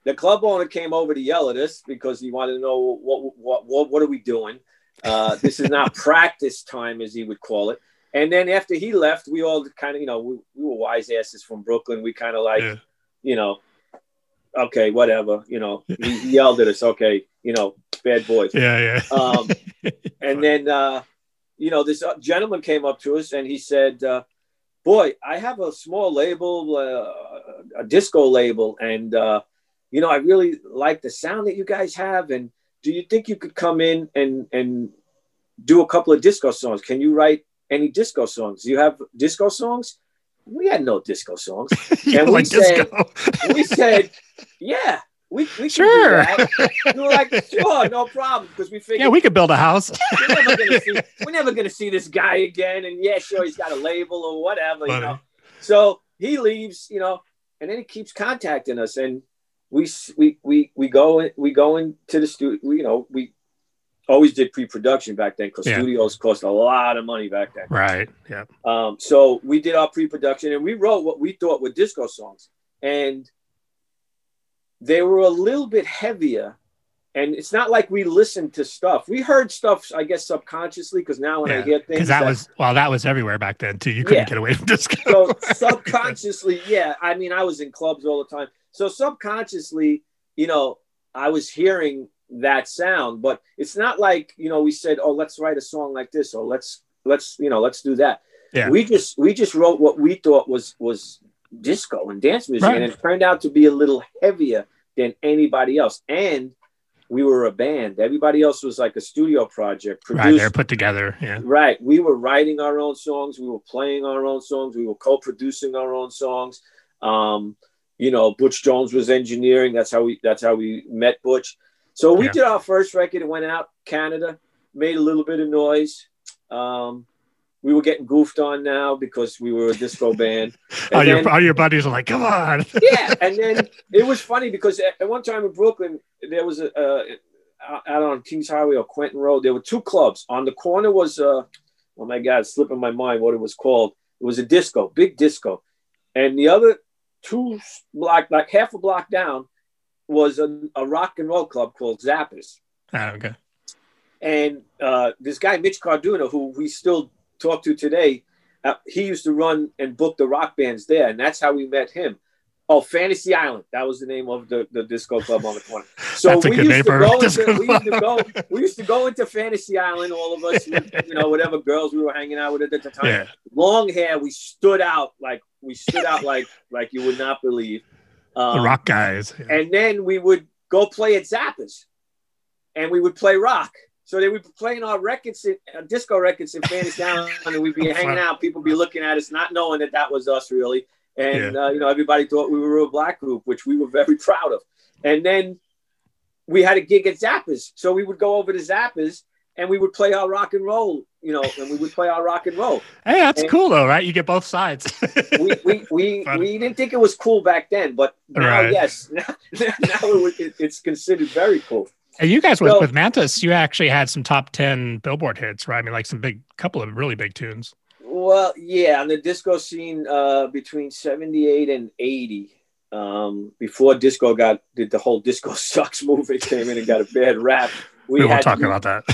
the club owner came over to yell at us because he wanted to know what what what, what are we doing. Uh, this is not practice time, as he would call it. And then after he left, we all kind of, you know, we, we were wise asses from Brooklyn. We kind of like, yeah. you know, okay, whatever, you know, he, he, yelled at us, okay, you know, bad boys. Yeah, yeah. Um, and then, uh, you know, this uh, gentleman came up to us and he said, uh, boy, I have a small label, uh, a disco label, and, uh, you know, I really like the sound that you guys have. And do you think you could come in and and do a couple of disco songs? Can you write any disco songs? Do you have disco songs? We had no disco songs. and we said, we said, yeah, we, we sure. we were like, sure, no problem. Because we figured, yeah, we could build a house. we're, never gonna see, we're never gonna see this guy again. And yeah, sure, he's got a label or whatever, Funny. you know. So he leaves, you know, and then he keeps contacting us. And we we we we go we go into the studio. You know, we always did pre-production back then because yeah. studios cost a lot of money back then. Right. Yeah. Um, so we did our pre-production and we wrote what we thought were disco songs, and they were a little bit heavier. And it's not like we listened to stuff. We heard stuff, I guess, subconsciously. Because now when yeah. I hear things, that, that, was well, that was everywhere back then too. You couldn't yeah. get away from disco. so subconsciously, yeah. I mean, I was in clubs all the time. So subconsciously, you know, I was hearing that sound, but it's not like, you know, we said, oh, let's write a song like this or let's, let's, you know, let's do that. Yeah. We just, we just wrote what we thought was, was disco and dance music. Right. And it turned out to be a little heavier than anybody else. And we were a band. Everybody else was like a studio project. Produced. Right, they're put together. Yeah. Right. We were writing our own songs. We were playing our own songs. We were co-producing our own songs. Um, you know, Butch Jones was engineering. That's how we that's how we met Butch. So we yeah. did our first record. It went out Canada, made a little bit of noise. Um, we were getting goofed on now because we were a disco band. all, your, then- all your buddies are like, come on. yeah, and then it was funny because at, at one time in Brooklyn there was a uh, out on Kings Highway or Quentin Road. There were two clubs. On the corner was uh, oh my God, slipping my mind what it was called. It was a disco, big disco, and the other two block, like half a block down, was a, a rock and roll club called Zappers. Ah, okay. And uh, this guy, Mitch Carduna, who we still talk to today, uh, he used to run and book the rock bands there. And that's how we met him. Oh, Fantasy Island. That was the name of the, the disco club on the corner. So we used name to go into, we used to go we used to go into Fantasy Island, all of us, with, you know, whatever girls we were hanging out with at the time. Yeah. Long hair, we stood out like we stood out like like you would not believe. The Um, rock guys. Yeah. and then we would go play at Zappas, and we would play rock. So they would be playing our records, in, uh, disco records in Fantasy Island, and we'd be hanging out. People be looking at us, not knowing that that was us really. And uh, you know, everybody thought we were a black group, which we were very proud of. And then we had a gig at Zappas, so we would go over to Zappas and we would play our rock and roll, you know, and we would play our rock and roll. Hey, that's and- cool though, right? You get both sides. We we we, Fun. we didn't think it was cool back then, but now Right. yes, now, now it, was- it, it's considered very cool. And you guys with, So- with Mantis, you actually had some top ten Billboard hits, right? I mean, like some big, couple of really big tunes. Well, yeah, on the disco scene uh, between 78 and 80, um, before disco got did the whole disco sucks movie came in and got a bad rap. We, won't had- talk about that.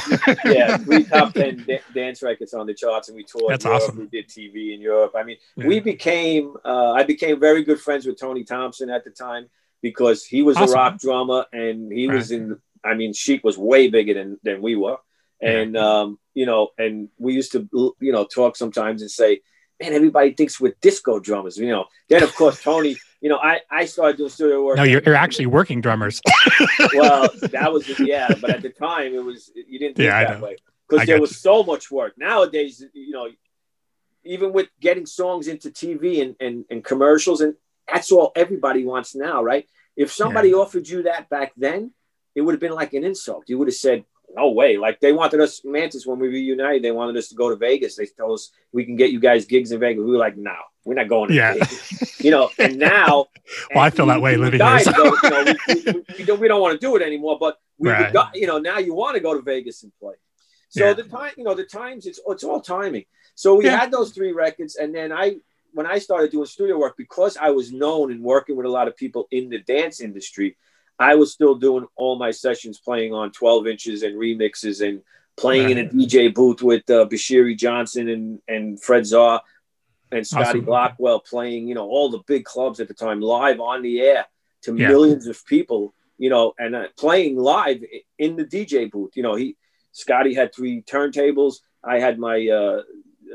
yeah, three top 10 da- dance records on the charts and we toured That's Europe. awesome. We did TV in Europe. I mean, Yeah. we became, uh, I became very good friends with Tony Thompson at the time because he was Awesome. a rock drummer and he was in, I mean, Chic was way bigger than, than we were. And, um, you know, and we used to, you know, talk sometimes and say, man, everybody thinks we're disco drummers, you know. Then, of course, Tony, you know, I, I started doing studio work. no, you're, you're actually working drummers. well, that was yeah, but at the time it was you didn't think Yeah, that way because there was so much work. Nowadays, you know, even with getting songs into TV and, and, and commercials, and that's all everybody wants now, right? If somebody offered you that back then, it would have been like an insult. You would have said, "No way!" Like they wanted us, Mantis, when we reunited, they wanted us to go to Vegas. They told us we can get you guys gigs in Vegas. We were like, "No, we're not going to Yeah. Vegas." You know, and now Well, I feel that way we living here, go, you know, we, we, we don't, we don't want to do it anymore, but we, Right. we got, you know, now you want to go to Vegas and play. So Yeah. the time, you know, the times, it's it's all timing. So we Yeah. had those three records, and then I, when I started doing studio work, because I was known and working with a lot of people in the dance industry, I was still doing all my sessions, playing on 12 inches and remixes, and playing in a DJ booth with uh, Bashiri Johnson and and Fred Zarr and Scotty Awesome. Blackwell, playing, you know, all the big clubs at the time, live on the air to Yeah. millions of people, you know, and uh, playing live in the DJ booth. You know, he Scotty had three turntables. I had my uh,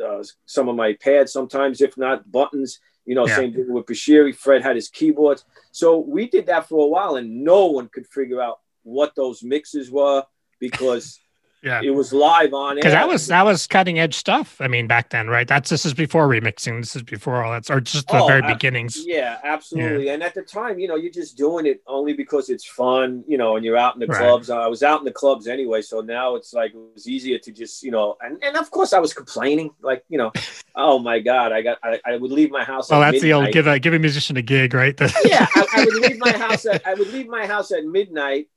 uh, some of my pads sometimes, if not buttons. You know, Yeah. same thing with Bashiri. Fred had his keyboards. So we did that for a while, and no one could figure out what those mixes were because Yeah. it was live on. Because that was that was cutting edge stuff. I mean, back then, right? That's this is before remixing. This is before all that, or just the Oh, very ab- beginnings. Yeah, absolutely. And at the time, you know, you're just doing it only because it's fun, you know, and you're out in the Right. clubs. I was out in the clubs anyway, so now it's like it was easier to just, you know, and, and of course I was complaining, like, you know, oh my God, I got I, I would leave my house. At that's the old give a give a musician a gig, right? yeah, I, I would leave my house at I would leave my house at midnight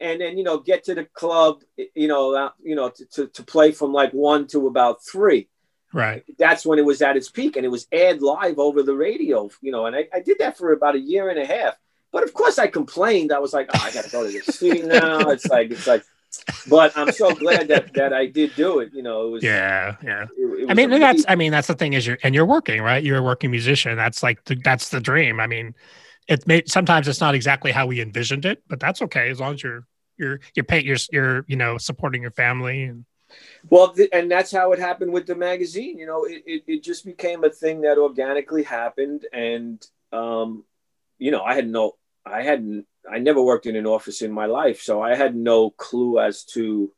and then you know get to the club you know uh, you know to, to, to play from like one to about three right. that's when it was at its peak and it was aired live over the radio you know and I, I did that for about a year and a half but of course i complained i was like oh i gotta go to the studio now it's like it's like but i'm so glad that that i did do it you know it was Yeah. Yeah. it- it I mean, a that's I mean, that's the thing is you're and you're working, right? You're a working musician. That's like the, that's the dream. I mean, it may sometimes it's not exactly how we envisioned it, but that's okay as long as you're you're you're paying you're you're you know supporting your family and Well, th- and that's how it happened with the magazine. You know, it, it, it just became a thing that organically happened. And, um, you know, I had no, I hadn't, I never worked in an office in my life. So I had no clue as to,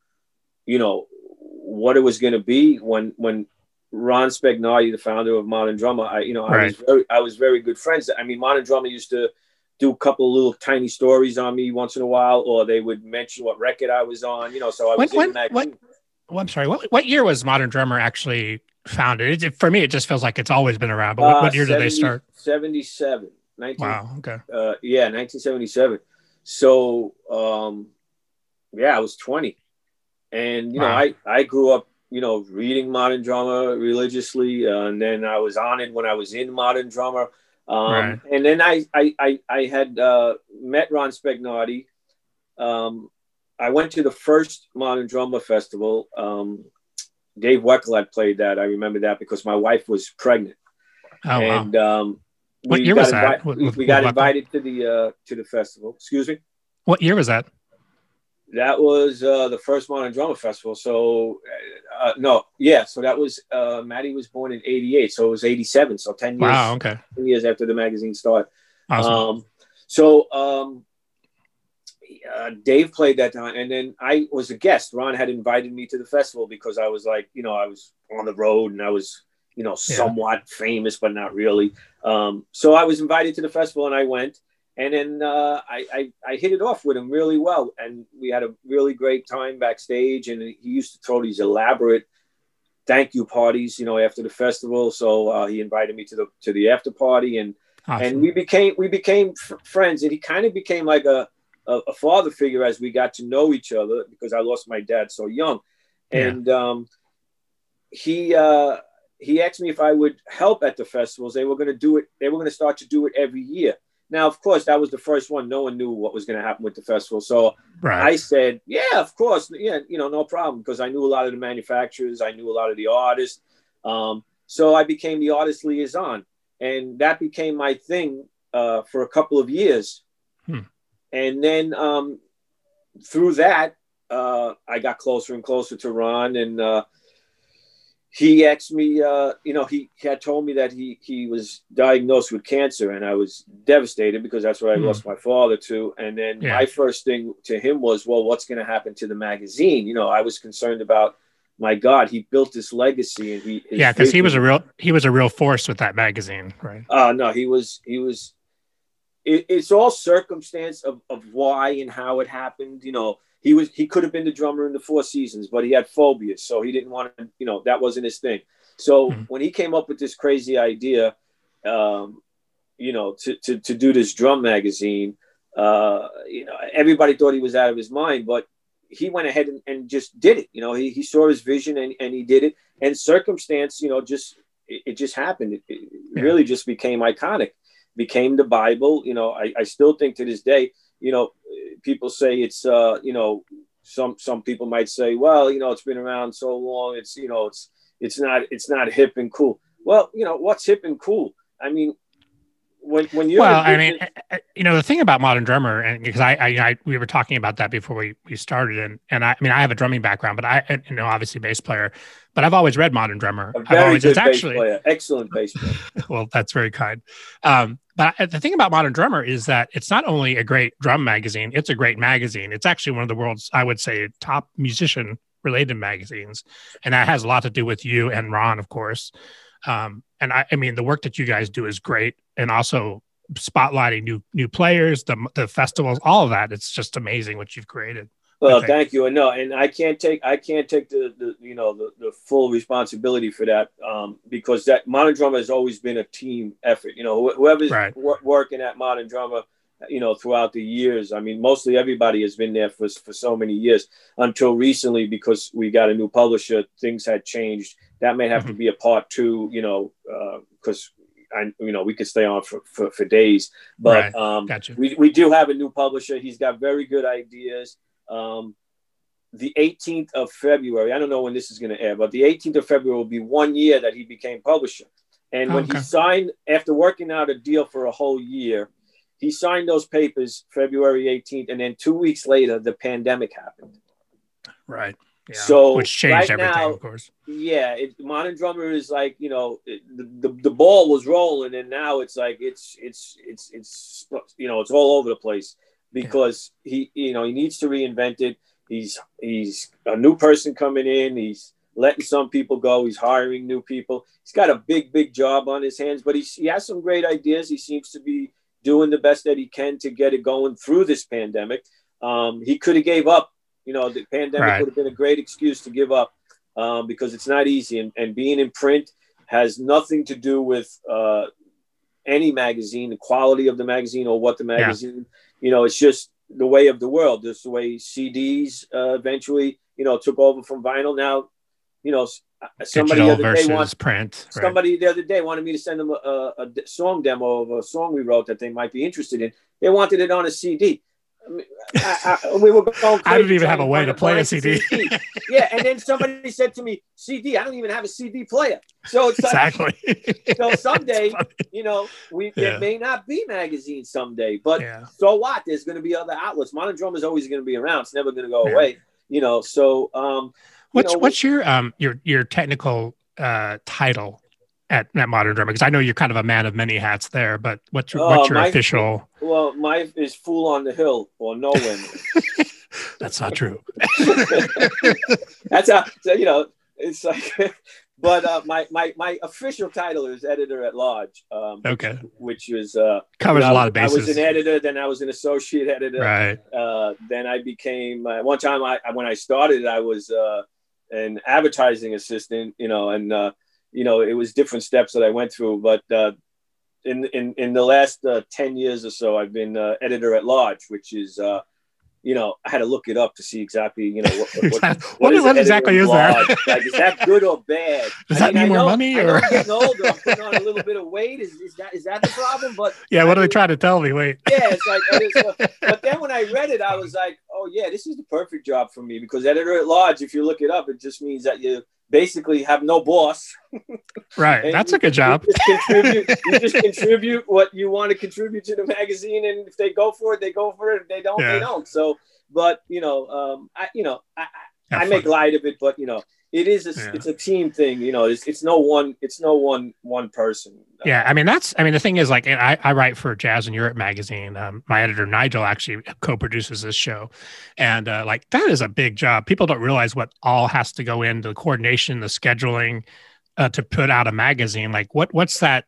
you know, what it was going to be when, when Ron Spagnardi, the founder of Modern Drummer, I, you know, I was very, I was very good friends. I mean, Modern Drummer used to do a couple of little tiny stories on me once in a while, or they would mention what record I was on, you know, so I When- was in when- the magazine. what- well, I'm sorry. What what year was Modern Drummer actually founded? It, for me, it just feels like it's always been around. But what, Uh, what year did they start? 77. 19, Wow. Okay. uh, yeah, 1977. So, um, yeah, I was 20. And, you know, I, I grew up, you know, reading modern drummer religiously. Uh, and then I was on it when I was in modern drummer. Um, Right. And then I, I, I, I had uh, met Ron Spagnardi. Um, I went to the first Modern Drummer Festival. Um, Dave Weckl had played that. I remember that because my wife was pregnant Oh wow. and um, What we year got was that? invi- we, got invited to the uh, to the festival. Excuse me. What year was that? That was uh, the first Modern Drummer Festival. So uh, uh, no, yeah. So that was uh, Maddie was born in '88, so it was '87. So ten years, Wow. Okay. 10 years after the magazine started. Awesome. Um, so um, uh, Dave played that time, and then I was a guest. Ron had invited me to the festival because I was like, you know, I was on the road and I was, you know, Yeah. somewhat famous, but not really. Um, so I was invited to the festival, and I went. And then uh, I, I I hit it off with him really well, and we had a really great time backstage. And he used to throw these elaborate thank you parties, you know, after the festival. So uh, he invited me to the to the after party, and awesome. and we became we became f- friends and he kind of became like a, a a father figure as we got to know each other because i lost my dad so young Yeah. and um he uh he asked me if i would help at the festivals they were going to do it they were going to start to do it every year now of course that was the first one no one knew what was going to happen with the festival so right. I said, yeah, of course. Yeah, you know, no problem. Because I knew a lot of the manufacturers, I knew a lot of the artists. Um, so I became the artist liaison. And that became my thing uh, for a couple of years. Hmm. And then um, through that, uh, I got closer and closer to Ron. And uh, he asked me, uh, you know, he, had told me that he, he was diagnosed with cancer. And I was devastated because that's what I Hmm. lost my father to. And then Yeah. my first thing to him was, well, what's going to happen to the magazine? You know, I was concerned about, my God, he built this legacy and he, yeah, because he was a real he was a real force with that magazine, right? uh, no, he was, he was, it, it's all circumstance of, of why and how it happened. You know, he was, he could have been the drummer in the Four Seasons, but he had phobias. So he didn't want to, you know, that wasn't his thing. So Mhm. when he came up with this crazy idea, um, you know, to, to, to do this drum magazine, uh, you know, everybody thought he was out of his mind, but he went ahead and, and just did it. You know, he, he saw his vision and, and he did it. And circumstance, you know, just it, it just happened. It, it Yeah. really just became iconic, became the Bible. You know, I, I still think to this day, you know, people say it's, uh, you know, some some people might say, well, you know, it's been around so long. It's you know, it's it's not it's not hip and cool. Well, you know, what's hip and cool? I mean, when when you're well, I mean, uh, you know, the thing about modern drummer, and because I, I, I, we were talking about that before we, we started, and and I, I mean, I have a drumming background, but I, you know, obviously bass player, but I've always read modern drummer. a I've always, good it's bass actually, player, excellent bass player. well, that's very kind. Um, but the thing about modern drummer is that it's not only a great drum magazine; it's a great magazine. It's actually one of the world's, I would say, top musician related magazines, and that has a lot to do with you and Ron, of course. Um, and I, I mean, the work that you guys do is great, and also spotlighting new new players, the the festivals, all of that. It's just amazing what you've created. Well, thank you. And no, and I can't take I can't take the, the you know the, the full responsibility for that um, because that modern drummer has always been a team effort. You know, wh- whoever's Right. wor- working at modern drummer, you know, throughout the years. I mean, mostly everybody has been there for for so many years until recently because we got a new publisher. Things had changed. That may have to be a part two. You know, because. I, you know, we could stay on for, for, for days, but Right. um, Gotcha. we, we do have a new publisher. He's got very good ideas. Um, the 18th of February, I don't know when this is going to air, but the 18th of February will be one year that he became publisher. And when Okay. he signed, after working out a deal for a whole year, he signed those papers February 18th. And then two weeks later, the pandemic happened. Right. Yeah. So, which changed right everything, now- of course. Yeah, it, modern drummer is like you know it, the, the the ball was rolling, and now it's like it's it's it's it's you know it's all over the place because he you know he needs to reinvent it. He's he's a new person coming in. He's letting some people go. He's hiring new people. He's got a big big job on his hands, but he's, he has some great ideas. He seems to be doing the best that he can to get it going through this pandemic. Um, he could have gave up. You know, the pandemic Right. would have been a great excuse to give up um, because it's not easy. And, and, being in print has nothing to do with uh, any magazine, the quality of the magazine or what the magazine, yeah. You know, it's just the way of the world. Just the way CDs uh, eventually, you know, took over from vinyl. Now, you know, somebody Digital the other day wanted print. Right. Somebody the other day wanted me to send them a, a, a, song demo of a song we wrote that they might be interested in. They wanted it on a CD. I I, we were going I don't even have a way to play a CD. CD. yeah, and then somebody said to me, "CD, I don't even have a CD player." So it's exactly. Like, so someday, you know, we yeah. there may not be magazines someday, but yeah. so what? There's going to be other outlets. Modern drum is always going to be around. It's never going to go yeah. away. You know, so um, what's you know, what's your um your your technical uh title at, at Modern Drummer? Because I know you're kind of a man of many hats there, but what's your, what's uh, your my, official? Well, my is Fool on the Hill or No Win. That's not true. That's how, you know, it's like, but uh, my, my, my official title is editor at large. Um, okay. Which is, uh, covers you know, a lot of bases. I was an editor, then I was an associate editor. Right. Uh, then I became, uh, one time I, when I started, I was, uh, an advertising assistant, you know, and, uh, you know, it was different steps that I went through. But uh, in in in the last uh, ten years or so, I've been uh, editor at large, which is. Uh, you know, I had to look it up to see exactly, you know, what, what, what, what, is exactly is that? like, is that good or bad? Does I that mean, mean more know, money? Or I am getting older, I'm putting on a little bit of weight. Is, is that is that the problem? But yeah, what I are they trying to tell me? Wait. Yeah, it's like, it's, but then when I read it, I was like, oh yeah, this is the perfect job for me because editor at large, if you look it up, it just means that you basically have no boss. Right. That's a good job. You just, contribute, you just contribute what you want to contribute to the magazine. And if they go for it, they go for it. If they don't, yeah. they don't. So, but you know, um, I, you know, I, I make light of it, but you know, it is a, yeah. it's a team thing you know it's, it's no one it's no one one person. Yeah i mean that's i mean the thing is like i, I write for jazz in europe magazine. Um, my editor nigel actually co-produces this show. And uh, like that is a big job. People don't realize what all has to go into the coordination the scheduling uh, to put out a magazine. Like what what's that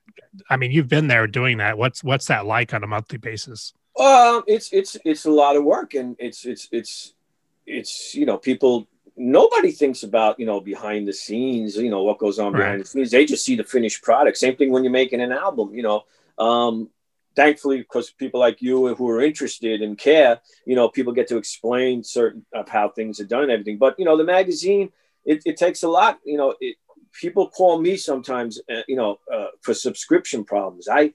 i mean you've been there doing that. What's what's that like on a monthly basis? Um it's it's it's a lot of work and it's it's it's it's you know people nobody thinks about you know behind the scenes you know what goes on behind right. the scenes they just see the finished product same thing when you're making an album you know um, thankfully because people like you who are interested and care you know people get to explain certain of how things are done and everything but you know the magazine it, it takes a lot you know it, people call me sometimes uh, you know uh, for subscription problems i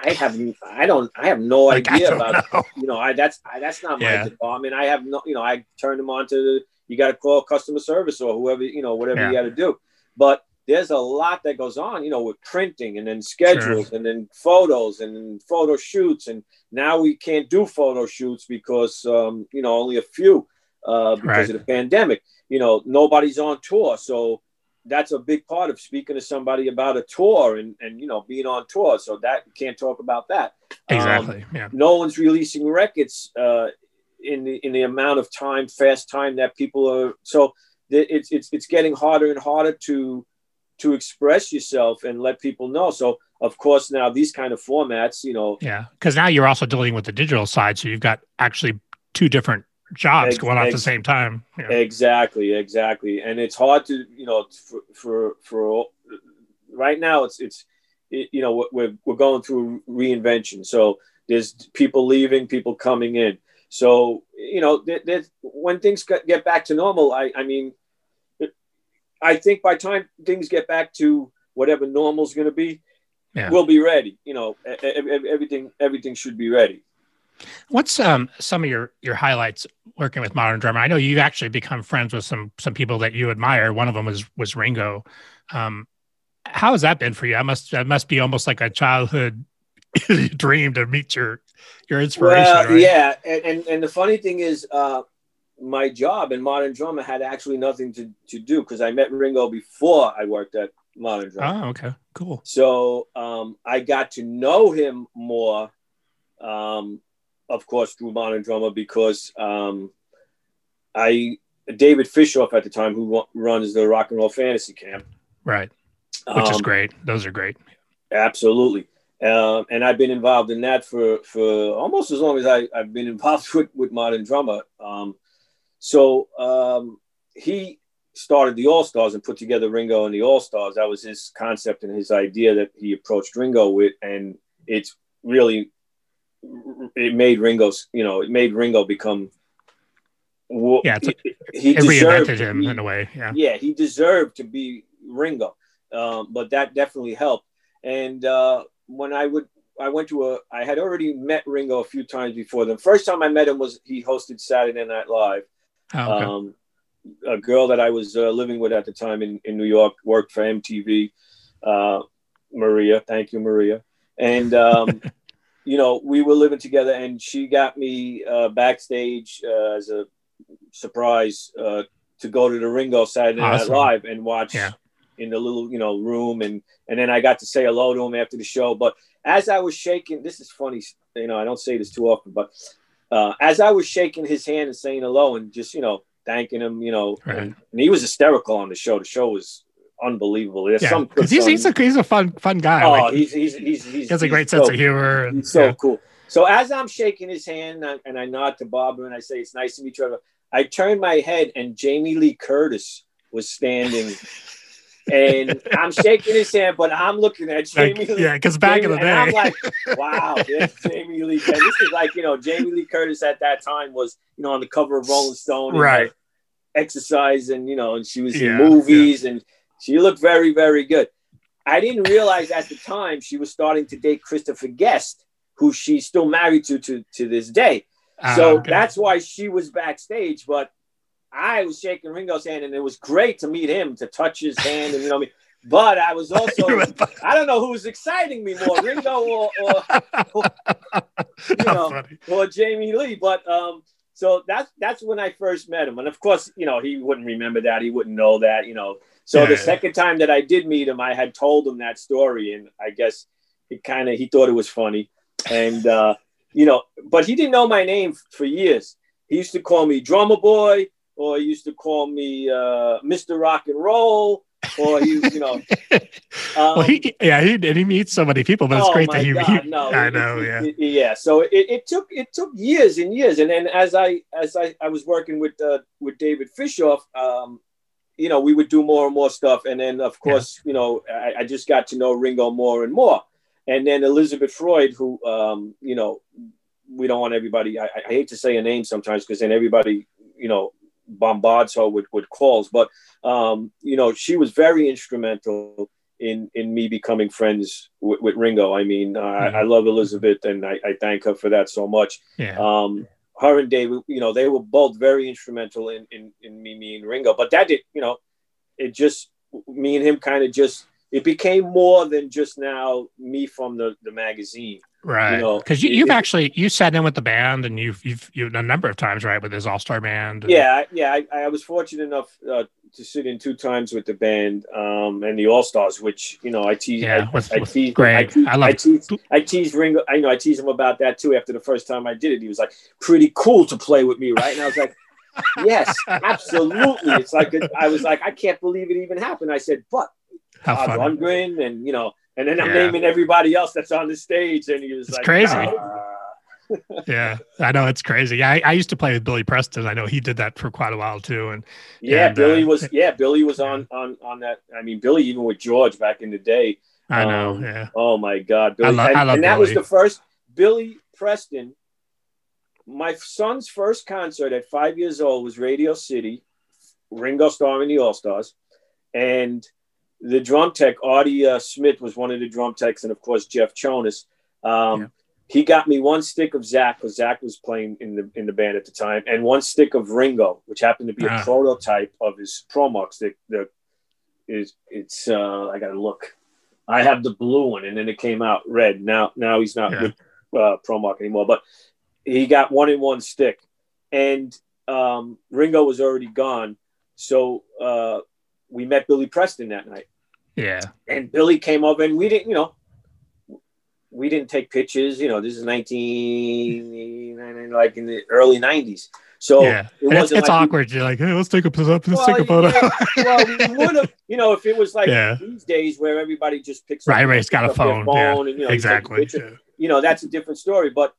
I have I don't I have no like, idea about know. you know I that's I, that's not my yeah. department. I have no you know I turn them on to the you got to call customer service or whoever, you know, whatever yeah. you got to do. But there's a lot that goes on, you know, with printing and then schedules sure. and then photos and then photo shoots. And now we can't do photo shoots because, um, you know, only a few uh, because right. of the pandemic. You know, nobody's on tour. So that's a big part of speaking to somebody about a tour and, and you know, being on tour. So that you can't talk about that. Exactly. Um, yeah. No one's releasing records. Uh, in the in the amount of time, fast time that people are. So it's it's it's getting harder and harder to to express yourself and let people know. So of course now these kind of formats, you know. Yeah, because now you're also dealing with the digital side, so you've got actually two different jobs ex- going on ex- at the same time. Yeah. Exactly, exactly, and it's hard to you know for for, for right now it's it's it, you know we're we're going through reinvention. So there's people leaving, people coming in. So you know, th- th- when things get back to normal, I, I mean, I think by time things get back to whatever normal is going to be, yeah. we'll be ready. You know, everything everything should be ready. What's um, some of your your highlights working with Modern Drummer? I know you've actually become friends with some some people that you admire. One of them was was Ringo. Um, how has that been for you? I must that must be almost like a childhood dream to meet your your inspiration. Well, right? yeah, and, and, and the funny thing is, uh, my job in Modern Drummer had actually nothing to to do because I met Ringo before I worked at Modern Drummer. Oh, okay, cool. So um, I got to know him more, um, of course, through Modern Drummer because um, I David Fishof at the time who runs the Rock and Roll Fantasy Camp, right, which is um, great. Those are great. Absolutely. Um, and I've been involved in that for, for almost as long as I, have been involved with, with modern drummer. Um, so um, he started the All Stars and put together Ringo and the All Stars. That was his concept and his idea that he approached Ringo with, and it's really it made Ringo's you know it made Ringo become yeah he, he it reinvented him in a way yeah yeah he deserved to be Ringo um, but that definitely helped and uh, when I would I went to a I had already met Ringo a few times before the first time I met him was he hosted Saturday Night Live oh, okay. um, a girl that I was uh, living with at the time in, in New York worked for MTV uh, Maria thank you Maria and um, you know, we were living together, and she got me uh, backstage uh, as a surprise uh, to go to the Ringo Saturday awesome. Night Live and watch yeah. In the little, you know, room, and and then I got to say hello to him after the show. But as I was shaking, this is funny, you know, I don't say this too often, but uh, as I was shaking his hand and saying hello, and just you know thanking him, you know, right. and, and he was hysterical on the show. The show was unbelievable. There's yeah, some he's, he's a he's a fun fun guy. Oh, like, he's, he's, he's he's he has a great sense so, of humor. And, he's so yeah. cool. So as I'm shaking his hand and I, and I nod to Bob and I say it's nice to meet you, I turn my head and Jamie Lee Curtis was standing. and I'm shaking his hand, but I'm looking at Jamie like, Lee. Yeah, because back Jamie, in the day, I'm like, wow, Jamie Lee. And this is like, you know, Jamie Lee Curtis at that time was, you know, on the cover of Rolling Stone, and, right? exercise, and you know, and she was yeah, in movies, yeah. and she looked very, very good. I didn't realize at the time she was starting to date Christopher Guest, who she's still married to to, to this day. Uh, so okay. that's why she was backstage. But I was shaking Ringo's hand, and it was great to meet him, to touch his hand, and you know me. But I was also, I don't know who was exciting me more, Ringo or, or, or you know, or Jamie Lee. But um, so that's that's when I first met him, and of course, you know, he wouldn't remember that, he wouldn't know that, you know. So yeah, the second time that I did meet him, I had told him that story, and I guess he kind of he thought it was funny, and uh, you know, but he didn't know my name for years. He used to call me Drummer Boy, or he used to call me uh, Mister Rock and Roll, or he, you know. Um, well, he, yeah, he and he meets so many people, but it's oh great that he, God, he no, I it, know, yeah, it, yeah. So it, it took it took years and years, and then as I as I, I was working with uh, with David Fishof, um, you know, we would do more and more stuff. And then, of course, yeah. you know, I, I, just got to know Ringo more and more. And then Elizabeth Freund, who, um, you know, we don't want everybody, I, I hate to say a name sometimes because then everybody, you know, bombards her with, with calls. But, um, you know, she was very instrumental in, in me becoming friends with, with Ringo. I mean, uh, mm-hmm. I, I, love Elizabeth and I, I, thank her for that so much. Yeah. Um, her and David, you know, they were both very instrumental in, in, in me, me and Ringo. But that did, you know, it just me and him kind of just it became more than just now me from the, the magazine. Right. Because you, know, you, have actually you sat in with the band and you've you've you've a number of times, right, with his all star band. And... Yeah, yeah. I, I, was fortunate enough uh, to sit in two times with the band um, and the All Stars, which you know I tease. Yeah, I, with, I, with teased, Greg. I, teased, I love. I teased, I teased Ringo. I know I teased him about that too. After the first time I did it, he was like, "Pretty cool to play with me, right?" And I was like. yes, absolutely. It's like a, I was like, I can't believe it even happened. I said, but Todd Rundgren, and you know, and then I'm yeah. naming everybody else that's on the stage, and he was it's like, crazy. Ah. yeah, I know it's crazy. Yeah, I, I, used to play with Billy Preston. I know he did that for quite a while too. And yeah, and, Billy uh, was yeah, Billy was on on on that. I mean, Billy even with George back in the day. I know. Um, yeah. Oh my God, Billy. I, lo- and, I love and that Billy. was the first Billy Preston. My son's first concert at five years old was Radio City, Ringo Starr and the All Stars, and the drum tech, Artie uh, Smith, was one of the drum techs, and of course Jeff Chonis. Um, yeah. He got me one stick of Zak because Zak was playing in the in the band at the time, and one stick of Ringo, which happened to be ah. a prototype of his Promark stick. The is it's uh, I got to look. I have the blue one, and then it came out red. Now now he's not yeah. with uh, Promark anymore, but he got one in one stick, and um, Ringo was already gone. So uh, we met Billy Preston that night. Yeah. And Billy came up and we didn't, you know, we didn't take pictures. You know, this is 19, like in the early 90s. So yeah. it it's, it's like awkward. We, You're like, hey, let's take a let's well, take a photo. Yeah, well, we would have, you know, if it was like yeah. these days where everybody just picks right, up, right, has got a phone, phone yeah. and, you know, exactly. You know, that's a different story. But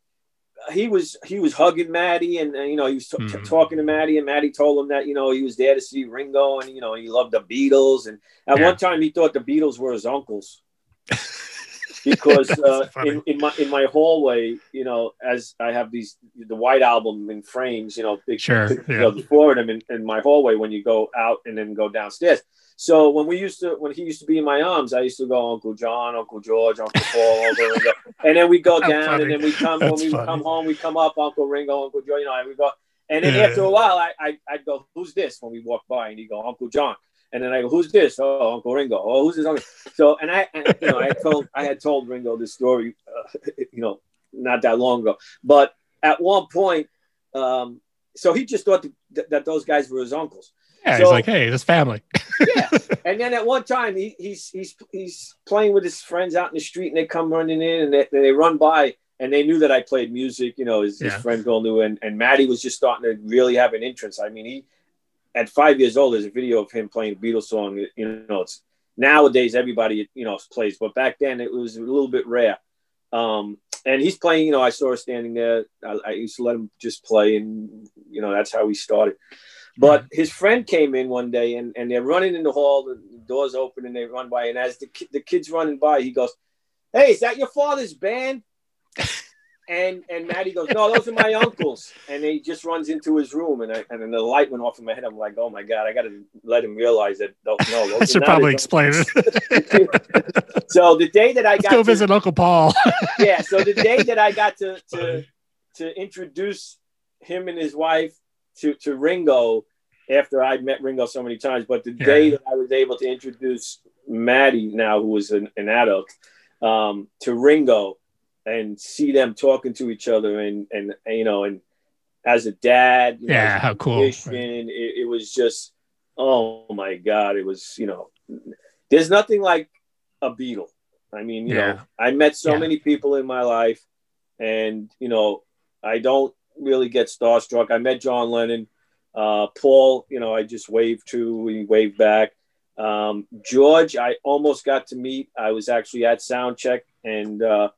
he was he was hugging Maddie, and, and you know he was t- Mhm. talking to Maddie, and Maddie told him that you know he was there to see Ringo, and you know he loved the Beatles, and at Yeah. one time he thought the Beatles were his uncles because uh, in, in my in my hallway, you know, as I have these the White Album in frames, you know, big Sure, pictures yeah. of the four of them in, in my hallway when you go out and then go downstairs. So when we used to, when he used to be in my arms, I used to go Uncle John, Uncle George, Uncle Paul, Uncle Ringo, and then we go That's down, funny. and then we come when we funny. come home, we come up Uncle Ringo, Uncle Joe, you know, and we go, and then Yeah. after a while, I, I I'd go, who's this? When we walk by, and he'd go, Uncle John, and then I go, who's this? Oh, Uncle Ringo. Oh, who's this? Uncle? So, and I, and, you know, I told I had told Ringo this story, uh, you know, not that long ago, but at one point, um, so he just thought that, that those guys were his uncles Yeah, he's like, hey, this family. yeah. And then at one time, he, he's he's he's playing with his friends out in the street, and they come running in, and they, they run by, and they knew that I played music. You know, his, his Yeah. friends all knew, and and Maddie was just starting to really have an interest. I mean, he at five years old, there's a video of him playing a Beatles song. You know, it's nowadays everybody you know plays, but back then it was a little bit rare. Um, and he's playing. You know, I saw her standing there. I, I used to let him just play, and you know that's how he started. But his friend came in one day and, and they're running in the hall, the doors open and they run by. And as the, ki- the kid's running by, he goes, Hey, is that your father's band? And and Maddie goes, No, those are my uncles. And he just runs into his room and I, and then the light went off in my head. I'm like, Oh my God, I got to let him realize that. No, those I should probably explain it. so the day that I Let's got go to, visit Uncle Paul. yeah. So the day that I got to to to introduce him and his wife to to Ringo, after I'd met Ringo so many times, but the Yeah. day that I was able to introduce Maddie, now who was an, an adult, um, to Ringo, and see them talking to each other, and and, and, you know, and as a dad, you know, Yeah, as how cool. musician, it, it was just, oh my god, it was you know, there's nothing like a Beatle. I mean, you Yeah. know, I met so Yeah. many people in my life, and you know, I don't really get starstruck. I met John Lennon, uh, Paul. You know, I just waved to, he waved back. Um, George, I almost got to meet. I was actually at sound check, and uh,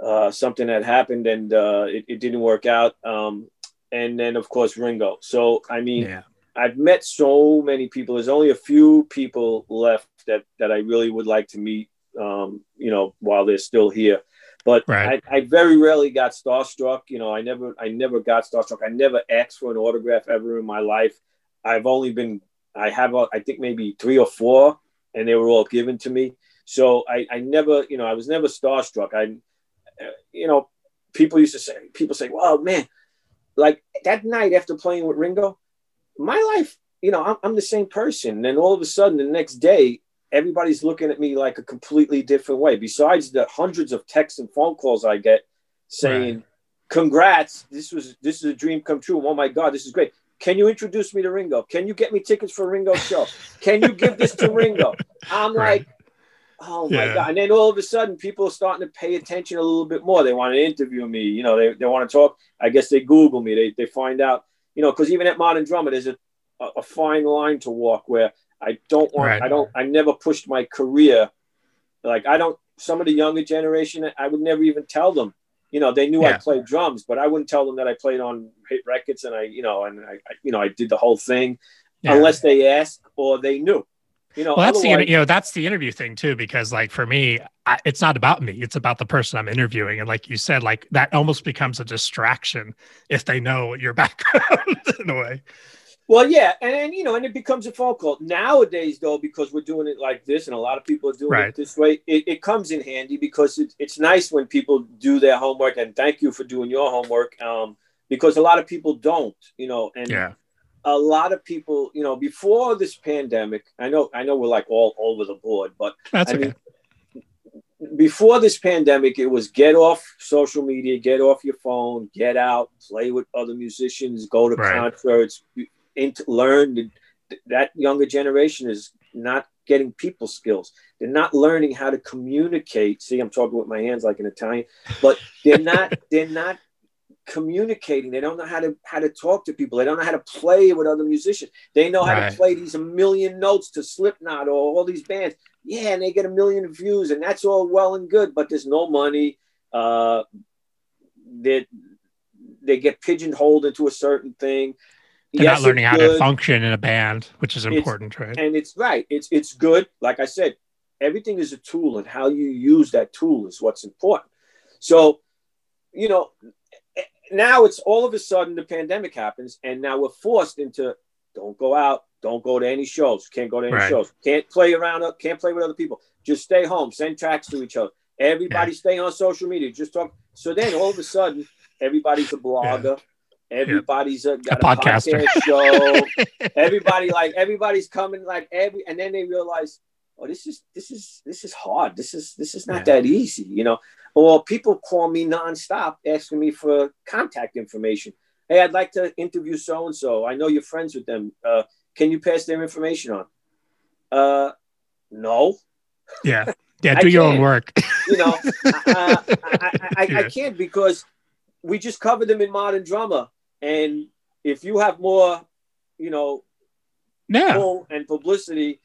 uh, something had happened, and uh, it, it didn't work out. Um, and then, of course, Ringo. So, I mean, Yeah. I've met so many people. There's only a few people left that that I really would like to meet. Um, you know, while they're still here. But Right. I, I very rarely got starstruck. You know, I never I never got starstruck. I never asked for an autograph ever in my life. I've only been I have uh, I think maybe three or four, and they were all given to me. So I, I never you know I was never starstruck. I you know people used to say people say, "Well, man, like that night after playing with Ringo, my life, you know, I'm, I'm the same person. And then all of a sudden, the next day, everybody's looking at me like a completely different way. Besides the hundreds of texts and phone calls I get saying, Right. "Congrats, this was this is a dream come true. Oh my God, this is great." Can you introduce me to Ringo? Can you get me tickets for Ringo's show? Can you give this to Ringo? I'm Right. like, oh my Yeah. god! And then all of a sudden, people are starting to pay attention a little bit more. They want to interview me. You know, they, they want to talk. I guess they Google me. They, they find out. You know, because even at Modern Drummer, there's a, a, fine line to walk where I don't want. Right. I don't. I never pushed my career. Like I don't. Some of the younger generation, I would never even tell them. You know, they knew I played drums, but I wouldn't tell them that I played on hit records and I, you know, and I, I you know, I did the whole thing Yeah. unless they asked or they knew. You know, Well, that's the you know that's the interview thing too because like for me, I, it's not about me; it's about the person I'm interviewing, and like you said, like that almost becomes a distraction if they know your background in a way. Well, yeah, and then you know, and it becomes a phone call nowadays, though, because we're doing it like this, and a lot of people are doing Right. it this way. It, it comes in handy because it, it's nice when people do their homework, and thank you for doing your homework, um, because a lot of people don't, you know, and Yeah, a lot of people, you know, before this pandemic, I know, I know, we're like all over the board, but that's I okay. mean, before this pandemic, it was get off social media, get off your phone, get out, play with other musicians, go to Right. concerts, into, learn. That younger generation is not getting people skills. They're not learning how to communicate. See, I'm talking with my hands like an Italian, but they're not. they're not communicating. They don't know how to how to talk to people. They don't know how to play with other musicians. They know how Right. to play these a million notes to Slipknot or all these bands. Yeah, and they get a million views, and that's all well and good, but there's no money. Uh, they they get pigeonholed into a certain thing. They're yes, not learning how to function in a band, which is important, it's, right? And it's right. It's it's good. Like I said, everything is a tool, and how you use that tool is what's important. So, you know, now it's all of a sudden the pandemic happens, and now we're forced into don't go out, don't go to any shows, can't go to any right. shows, can't play around, up, can't play with other people, just stay home, send tracks to each other. Everybody yeah. stay on social media, just talk. So then all of a sudden, everybody's a blogger. Yeah. Everybody's a, got a, a podcast show. everybody like everybody's coming like every, and then they realize, oh, this is this is this is hard. This is this is not yeah. that easy, you know. Or people call me nonstop asking me for contact information. Hey, I'd like to interview so and so. I know you're friends with them. Uh, can you pass their information on? Uh, no. Yeah. Yeah. Do your own work. you know, uh, I, I, I, yeah. I can't because we just covered them in Modern Drummer. And if you have more, you know, yeah. and publicity,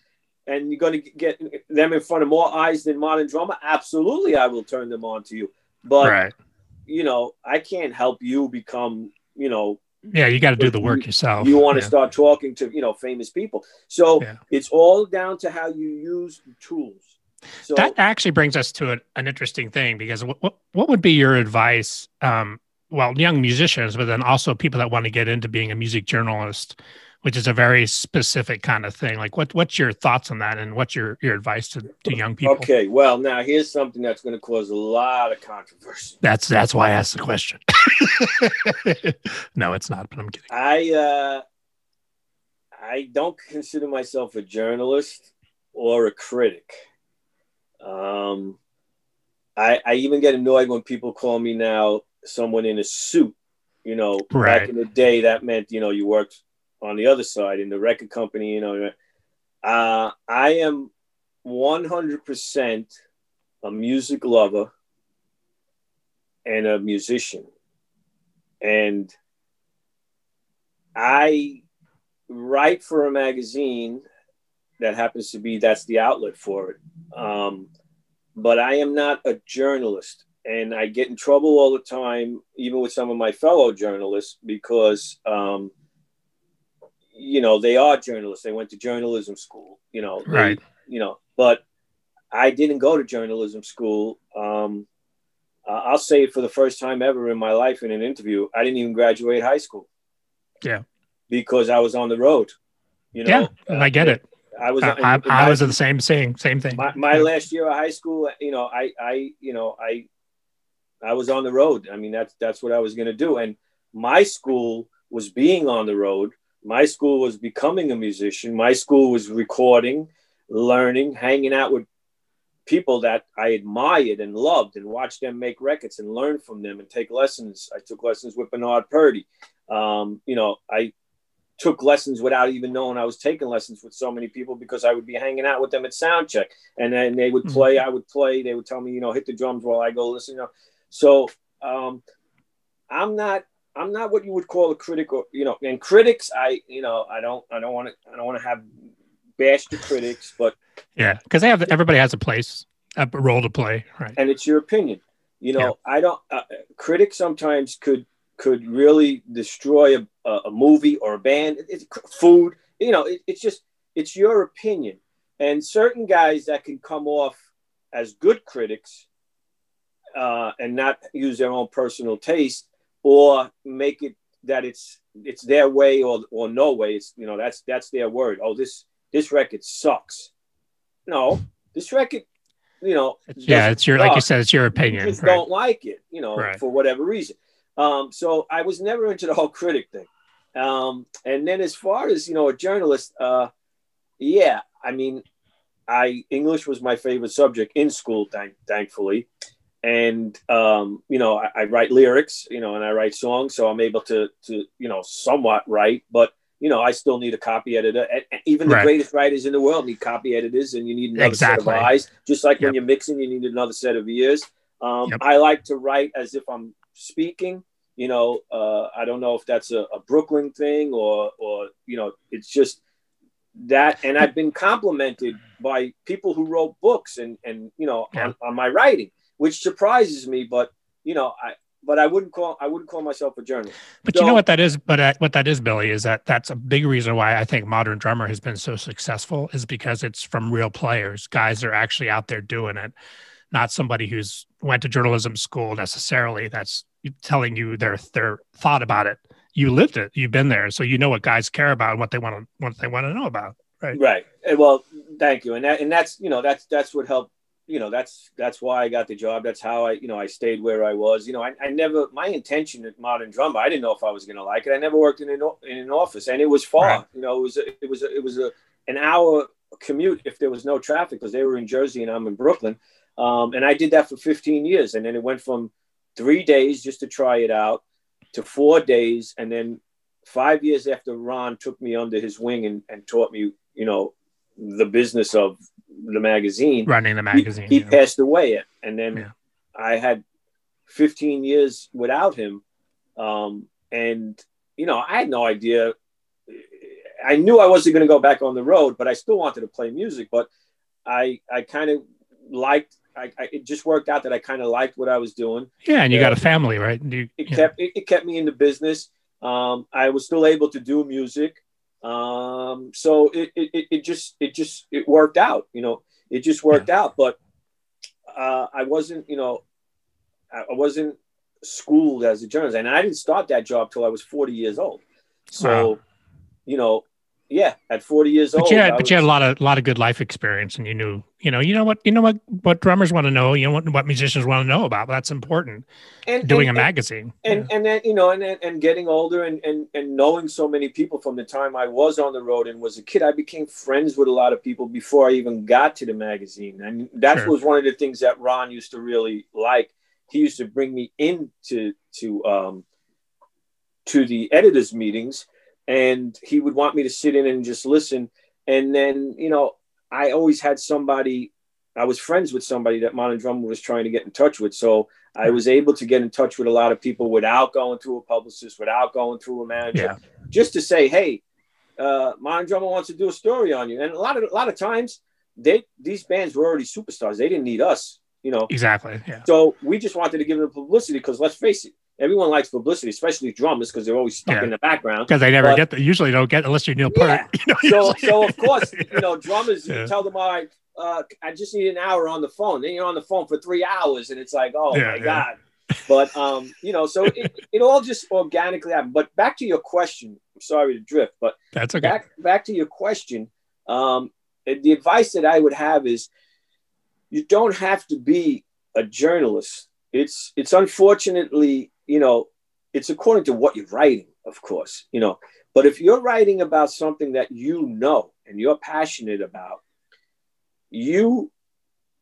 and you're going to get them in front of more eyes than Modern Drummer, absolutely, I will turn them on to you. But right. you know, I can't help you become, you know, yeah, you got to do the work yourself. You want to yeah. start talking to you know famous people, so yeah. it's all down to how you use the tools. So that actually brings us to an, an interesting thing because what, what what would be your advice? Um, well, young musicians, but then also people that want to get into being a music journalist which is a very specific kind of thing. Like, what what's your thoughts on that, and what's your your advice to, to young people? Okay, well, now here's something that's going to cause a lot of controversy. That's that's why I asked the question. no, it's not, but I'm kidding. I uh, I don't consider myself a journalist or a critic. Um, I I even get annoyed when people call me now someone in a suit. You know, right. back in the day, that meant you know you worked on the other side in the record company, you know, uh, I am 100% a music lover and a musician. And I write for a magazine that happens to be that's the outlet for it. Um, but I am not a journalist. And I get in trouble all the time, even with some of my fellow journalists, because um, you know, they are journalists. They went to journalism school, you know, they, right. You know, but I didn't go to journalism school. Um, uh, I'll say it for the first time ever in my life in an interview. I didn't even graduate high school. Yeah. Because I was on the road. You know, yeah, uh, I get it. I was. I, I, I was the same thing, same thing. My, my yeah. last year of high school, you know, I I you know I I was on the road. I mean, that's that's what I was going to do, and my school was being on the road my school was becoming a musician. My school was recording, learning, hanging out with people that I admired and loved and watched them make records and learn from them and take lessons. I took lessons with Bernard Purdie. Um, you know, I took lessons without even knowing I was taking lessons with so many people because I would be hanging out with them at sound check and then they would mm-hmm. play, mm-hmm. I would play, they would tell me, you know, hit the drums while I go listen. You know. So um, I'm not I'm not what you would call a critic, or you know, and critics, I you know, I don't, I don't want to, I don't want to have bash the critics, but yeah, because they have everybody has a place, a role to play, right? And it's your opinion. You know, yeah. I don't. Uh, critics sometimes could could really destroy a, a movie or a band. It's food. You know, it, it's just it's your opinion. And certain guys that can come off as good critics uh, and not use their own personal taste or make it that it's it's their way or or no way. It's you know that's that's their word. Oh, this this record sucks. No, this record, you know. Yeah, it's your suck. like you said, it's your opinion. You just right. don't like it, you know, right. for whatever reason. Um, so I was never into the whole critic thing. Um, and then as far as you know, a journalist, uh, yeah, I mean, I English was my favorite subject in school, thank, thankfully and um, you know I, I, write lyrics you know and i write songs so i'm able to to you know somewhat write but you know i still need a copy editor even the right. greatest writers in the world need copy editors and you need another exactly. set of eyes just like yep. when you're mixing you need another set of ears um, yep. i like to write as if i'm speaking you know uh, i don't know if that's a, a brooklyn thing or or you know it's just that and i've been complimented by people who wrote books and and you know yeah. on, on my writing which surprises me. But you know, I but I wouldn't call I wouldn't call myself a journalist. But So- you know what that is? But uh, what that is, Billy, is that that's a big reason why I think Modern Drummer has been so successful is because it's from real players, guys that are actually out there doing it, not somebody who's went to journalism school necessarily. That's telling you their their thought about it. You lived it. You've been there, so you know what guys care about and what they want to what they want to know about. Right. Right. well, thank you. And that and that's you know that's that's what helped. You know that's that's why I got the job. That's how I you know I stayed where I was. You know I, I never my intention at Modern Drummer. I didn't know if I was going to like it. I never worked in an in an office, and it was far. Right. You know it was a, it was a, it was a an hour commute if there was no traffic because they were in Jersey and I'm in Brooklyn. Um, and I did that for 15 years, and then it went from three days just to try it out to four days, and then five years after Ron took me under his wing and, and taught me, you know, the business of the magazine. Running the magazine. He, yeah. passed away, and then Yeah. I had 15 years without him, um, and you know, I had no idea. I knew I wasn't going to go back on the road, but I still wanted to play music. But I, I kind of liked. I, I, it just worked out that I kind of liked what I was doing yeah, and you Yeah. got a family, right? You, it yeah. kept it, it kept me in the business. Um, I was still able to do music. Um, so it, it, it- just it just it worked out, you know, it just worked out. But uh, I wasn't, you know, I I wasn't schooled as a journalist, and I didn't start that job till I was 40 years old. So, Wow. you know, yeah, at 40 years But old, had, but you had a lot of lot of good life experience, and you knew, you know, you know what, you know what, what drummers want to know, you know what, what musicians want to know about. That's important. and- Doing and- a magazine, and and then you know and and getting older and, and and knowing so many people from the time I was on the road and was a kid, I became friends with a lot of people before I even got to the magazine, and that Sure. was one of the things that Ron used to really like. He used to bring me into to um, to the editors' meetings, and he would want me to sit in and just listen. And then you know, I always had somebody. I was friends with somebody that Modern Drummer was trying to get in touch with, so I was able to get in touch with a lot of people without going through a publicist, without going through a manager, Yeah. just to say, "Hey, uh, Modern Drummer wants to do a story on you." And a lot of a lot of times, they these bands were already superstars. They didn't need us, you know. exactly. Yeah, So we just wanted to give them publicity because let's face it, everyone likes publicity, especially drummers because they're always stuck Yeah. in the background. because they never But- get the usually don't get unless you're Neil Yeah. Peart. You know, So, usually- so of course, you know, drummers, Yeah. you tell them, all right, uh, I just need an hour on the phone. Then you're on the phone for three hours, and it's like, oh Yeah, my yeah. god. But um, you know, so it, it all just organically happened. But back to your question. I'm sorry to drift, but that's okay. back back to your question. Um, the advice that I would have is, you don't have to be a journalist. It's it's unfortunately, you know, it's according to what you're writing, of course, you know. But if you're writing about something that you know and you're passionate about, you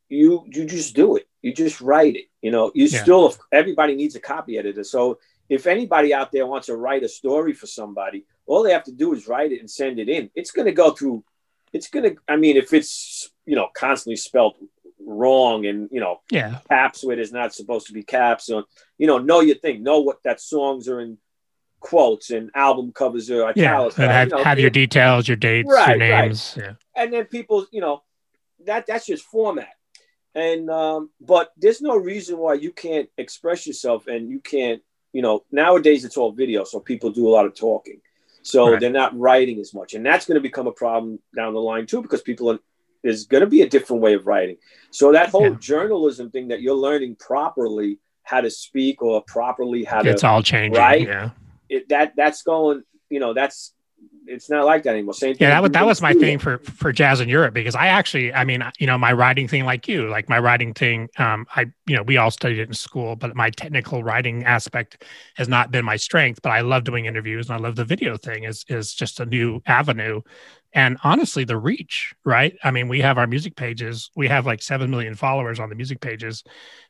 you you just do it. You just write it. You know, you Yeah. still everybody needs a copy editor. So if anybody out there wants to write a story for somebody, all they have to do is write it and send it in. It's going to go through. It's going to. I mean, if it's you know constantly spelled wrong and you know Yeah, caps where there's not supposed to be caps, or you know, know your thing. Know what that songs are in quotes and album covers are yeah. And have, you know, have your details, your dates, your Right, right. names. Yeah, and then people, you know, that that's just format. And um, but there's no reason why you can't express yourself and you can't, you know, nowadays it's all video, so people do a lot of talking. So Right. they're not writing as much. And that's going to become a problem down the line too, because people are there's going to be a different way of writing. So that whole Yeah. journalism thing that you're learning properly how to speak or properly how to it's all changing. right? Yeah. it, that that's going, you know, that's it's not like that anymore. Same thing. Yeah, that was that was my thing for for jazz in Europe because I actually, I mean, you know, my writing thing, like you, like my writing thing, um, I, you know, we all studied it in school, but my technical writing aspect has not been my strength. But I love doing interviews and I love the video thing is is just a new avenue, and honestly, the reach, right? I mean, we have our music pages, we have like seven million followers on the music pages,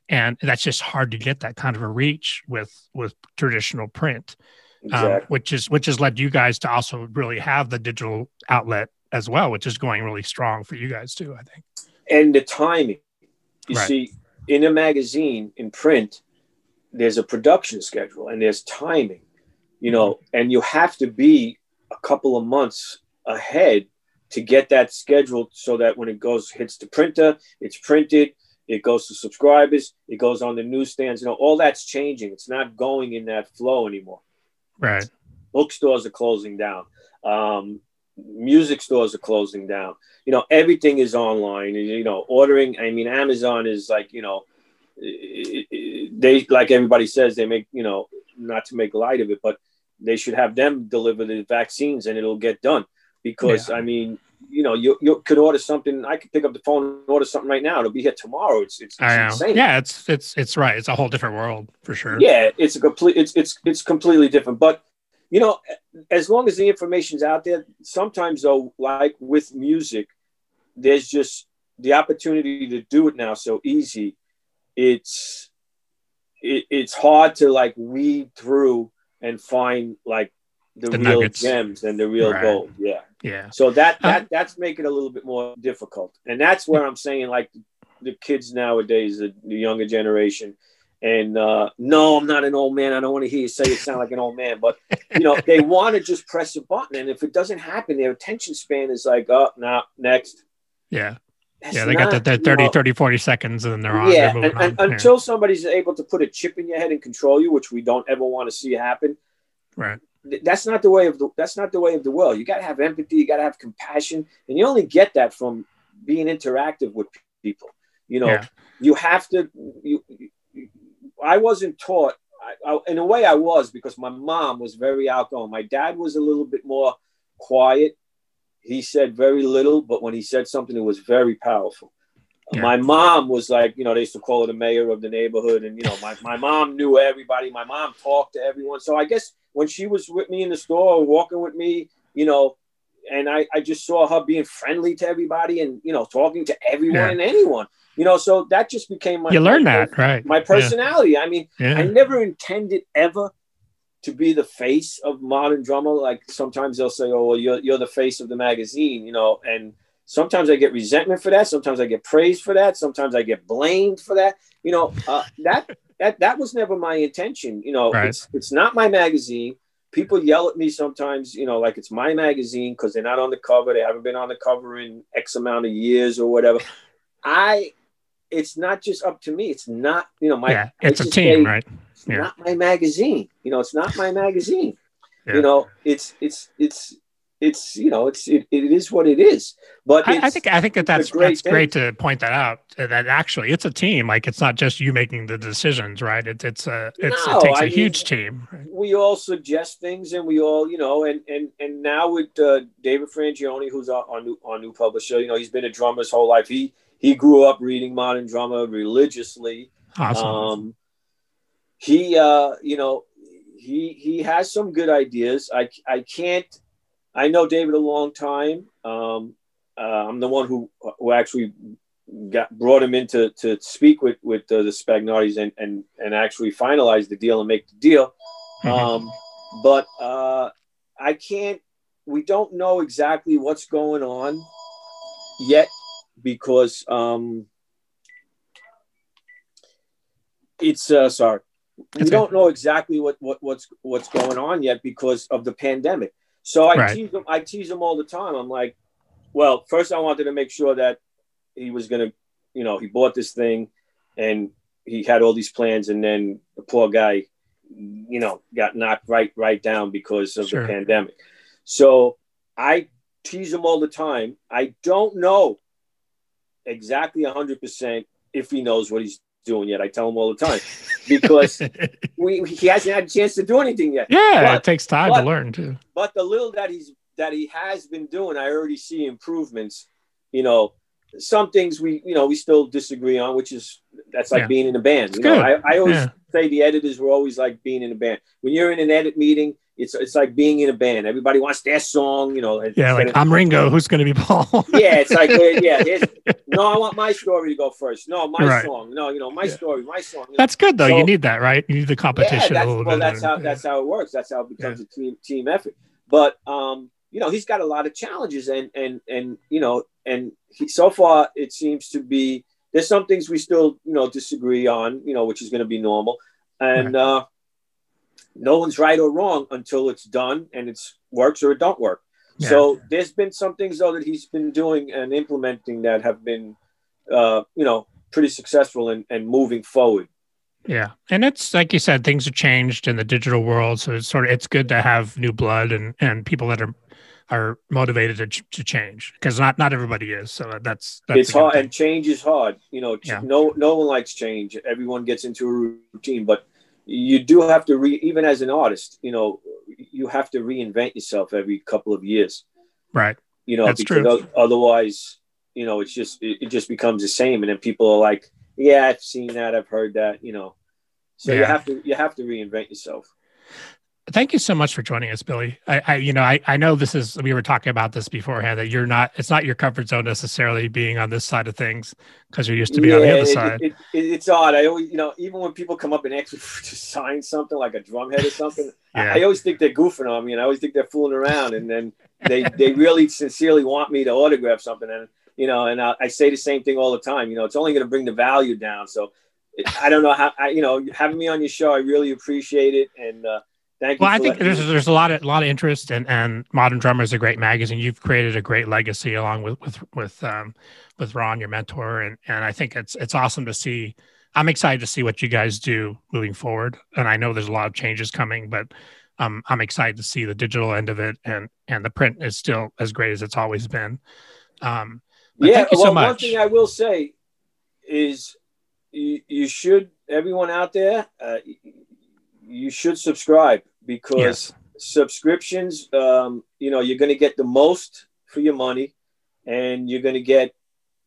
and that's just hard to get that kind of a reach with with traditional print um, which is which has led you guys to also really have the digital outlet as well, which is going really strong for you guys too. I think. and the timing. You Right. see, in a magazine, in print, there's a production schedule and there's timing, you know, and you have to be a couple of months ahead to get that scheduled so that when it goes hits the printer, it's printed, it goes to subscribers, it goes on the newsstands. You know, all that's changing. It's not going in that flow anymore. Right. Bookstores are closing down. Um, music stores are closing down. You know, everything is online. You know, ordering. I mean, Amazon is like you know, they like everybody says they make you know not to make light of it, but they should have them deliver the vaccines and it'll get done. Because yeah. I mean, you know, you, you could order something. I could pick up the phone and order something right now. It'll be here tomorrow. It's it's, it's insane. Yeah, it's it's it's right. It's a whole different world for sure. Yeah, it's a complete. It's it's it's completely different. But you know, as long as the information's out there, sometimes though, like with music, there's just the opportunity to do it now so easy. It's it, it's hard to like weed through and find like the, the real nuggets. gems and the real right. gold. Yeah. Yeah. So that that um, that's making it a little bit more difficult. And that's where I'm saying like the kids nowadays, the, the younger generation, and uh, no, I'm not an old man. I don't want to hear you say it sound like an old man, but you know, they want to just press a button, and if it doesn't happen, their attention span is like, oh, now next. Yeah. That's yeah, they not, got that, 30, know, 30, 40 seconds and then they're on. Yeah, they're and, and on. until yeah. somebody's able to put a chip in your head and control you, which we don't ever want to see happen. Right. That's not the way of the that's not the way of the world. You got to have empathy, you got to have compassion, and you only get that from being interactive with people. You know, yeah. you have to. You, you, I wasn't taught. I, I, in a way, I was because my mom was very outgoing. My dad was a little bit more quiet he said very little, but when he said something, it was very powerful. Yeah. My mom was like, you know, they used to call her the mayor of the neighborhood. And, you know, my, my mom knew everybody. My mom talked to everyone. So I guess when she was with me in the store, walking with me, you know, and I, I just saw her being friendly to everybody and, you know, talking to everyone yeah. and anyone, you know, so that just became my, you learn that, right. My personality. Yeah. I mean, I never intended ever to be the face of modern drummer. Like sometimes they'll say, "Oh, well, you're you're the face of the magazine," you know, and sometimes I get resentment for that. Sometimes I get praised for that. Sometimes I get blamed for that. You know, uh, that that that was never my intention. You know, right. it's it's not my magazine. People yell at me sometimes, you know, like it's my magazine because they're not on the cover. They haven't been on the cover in X amount of years or whatever. I, it's not just up to me. It's not, you know, my. Yeah, it's a team, say, right? yeah. not my magazine. You know, it's not my magazine. Yeah. You know, it's it's it's it's you know it's it, it is what it is. But I, I, think i think that that's great that's great to point that out that actually it's a team like it's not just you making the decisions right? It, it's a it's, no, it takes a I huge mean, team right? we all suggest things and we all you know and and and now with uh, david frangioni who's our, our new our new publisher you know he's been a drummer his whole life. He he grew up reading modern drummer religiously. Awesome. um he uh you know he he has some good ideas. I i can't i know david a long time um uh, i'm the one who who actually got brought him in to, to speak with with uh, the Spagnardis and and and actually finalize the deal and make the deal mm-hmm. um but uh i can't we don't know exactly what's going on yet because um it's uh sorry we don't know exactly what, what what's what's going on yet because of the pandemic. So I right. tease him. I tease him all the time. I'm like, well, first I wanted to make sure that he was gonna, you know, he bought this thing, and he had all these plans, and then the poor guy, you know, got knocked right right down because of sure. the pandemic. So I tease him all the time. I don't know exactly 100% if he knows what he's doing yet. I tell him all the time because we, he hasn't had a chance to do anything yet. Yeah, but, it takes time but, to learn too. But the little that he's that he has been doing, I already see improvements. You know, some things we you know we still disagree on, which is that's like yeah. being in a band. It's you know, I, I always yeah. say the editors were always like being in a band. When you're in an edit meeting, it's it's like being in a band. Everybody wants their song, you know. Yeah, like I'm Ringo. Who's going to be Paul? yeah, it's like yeah. no, I want my story to go first. No, my right. song. No, you know, my yeah. story, my song. That's good though. So, you need that, right? You need the competition yeah, a little well, bit. that's how that's how it works. That's how it becomes a team team effort. But um, you know, he's got a lot of challenges, and and and you know, and he, so far it seems to be there's some things we still you know disagree on, you know, which is going to be normal, and. Right. uh no one's right or wrong until it's done and it works or it don't work. Yeah. So there's been some things though that he's been doing and implementing that have been, uh, you know, pretty successful and, and moving forward. Yeah, and it's like you said, things have changed in the digital world, so it's sort of it's good to have new blood and and people that are are motivated to, to change because not not everybody is. So that's, that's it's hard, thing. and change is hard. You know, yeah. no no one likes change. Everyone gets into a routine, but you do have to re even as an artist. You know, you have to reinvent yourself every couple of years. Right. You know, that's because true. otherwise, you know, it's just it, it just becomes the same, and then people are like yeah, I've seen that, I've heard that, you know. So yeah. you have to you have to reinvent yourself. Thank you so much for joining us, Billy. I, I, you know, I, I know this is we were talking about this beforehand that you're not it's not your comfort zone necessarily being on this side of things because you're used to be yeah, on the other it, side. It, it, it's odd. I always, you know, even when people come up and ask me to sign something like a drumhead or something, yeah. I, I, always think they're goofing on me, and I always think they're fooling around, and then they they really sincerely want me to autograph something, and you know, and I, I say the same thing all the time. You know, it's only going to bring the value down. So I don't know how, I, you know, having me on your show, I really appreciate it. And, uh, Thank well, I think there's me. there's a lot of a lot of interest and and Modern Drummer is a great magazine. You've created a great legacy along with with with um, with Ron, your mentor, and and I think it's it's awesome to see. I'm excited to see what you guys do moving forward, and I know there's a lot of changes coming, but um, I'm excited to see the digital end of it, and and the print is still as great as it's always been. Um, yeah, well, so one thing I will say is you, you should everyone out there uh, you should subscribe because yes. subscriptions um, you know you're going to get the most for your money and you're going to get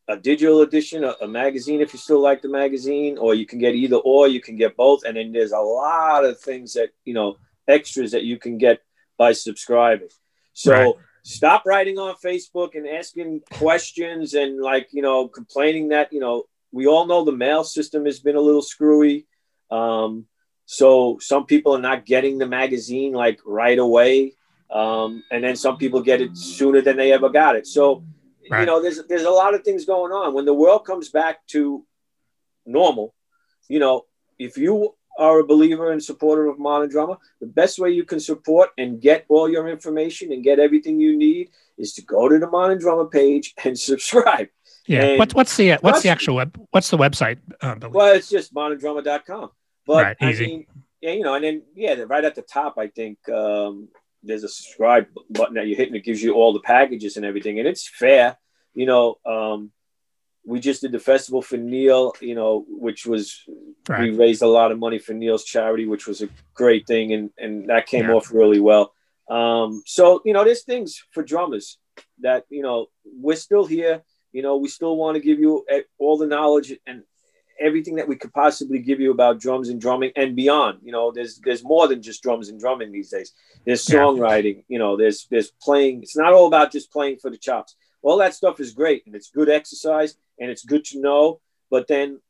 a digital edition a, a, magazine if you still like the magazine or you can get either or you can get both and then there's a lot of things that you know extras that you can get by subscribing so right stop writing on Facebook and asking questions and like, you know, complaining that, you know, we all know the mail system has been a little screwy. Um, so some people are not getting the magazine like right away. Um, and then some people get it sooner than they ever got it. So, right. you know, there's, there's a lot of things going on when the world comes back to normal, you know, if you are a believer and supporter of Modern Drummer, the best way you can support and get all your information and get everything you need is to go to the Modern Drummer page and subscribe. Yeah. And what's what's the what's the actual web? What's the website? Uh, well, it's just moderndrummer.com. But right, I easy. mean, yeah, you know, and then yeah, right at the top, I think um, there's a subscribe button that you hit, and it gives you all the packages and everything, and it's fair. You know, um, we just did the festival for Neil, you know, which was right. we raised a lot of money for Neil's charity, which was a great thing, and and that came yeah. off really well. Um, so you know, there's things for drummers that you know we're still here. You know, we still want to give you all the knowledge and everything that we could possibly give you about drums and drumming and beyond. You know, there's there's more than just drums and drumming these days. There's songwriting. You know, there's there's playing. It's not all about just playing for the chops. All that stuff is great and it's good exercise and it's good to know. But then,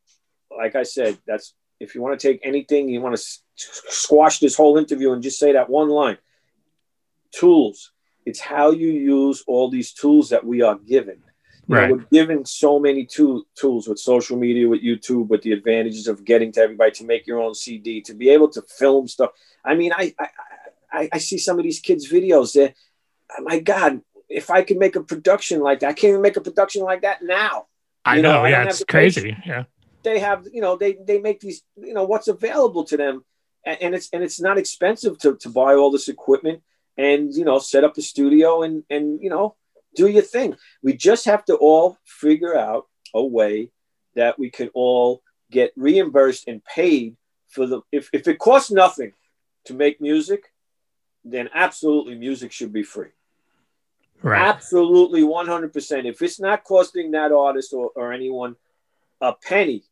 like I said, that's if you want to take anything, you want to squash this whole interview and just say that one line tools. It's how you use all these tools that we are given. Right. know, we're given so many tool, tools with social media, with YouTube, with the advantages of getting to everybody to make your own CD, to be able to film stuff. I mean, I I, I, I see some of these kids' videos. That, oh my God, if I could make a production like that, I can't even make a production like that now. I you know, know yeah, it's crazy. Yeah. They have, you know, they they make these, you know, what's available to them, and, and it's and it's not expensive to, to buy all this equipment and you know set up a studio and and you know do your thing. We just have to all figure out a way that we can all get reimbursed and paid for the if, if it costs nothing to make music, then absolutely music should be free. Right. Absolutely 100%. If it's not costing that artist or, or anyone a penny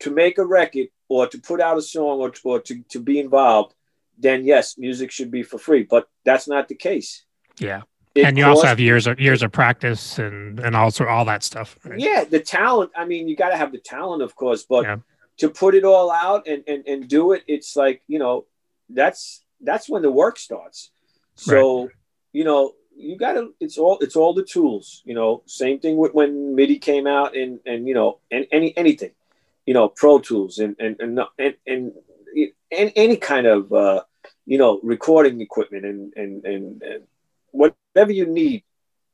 to make a record or to put out a song or, or to, to be involved, then yes, music should be for free. But that's not the case. Yeah. It and you costs, also have years of years of practice and and also all that stuff. Right? Yeah, the talent. I mean, you got to have the talent, of course, but yeah. to put it all out and, and and do it, it's like you know, that's that's when the work starts. So right you know, you got to. It's all. It's all the tools. You know, same thing with when MIDI came out, and and you know, and any anything, you know, Pro Tools and and and and, and, and any kind of uh, you know recording equipment and and and, and whatever you need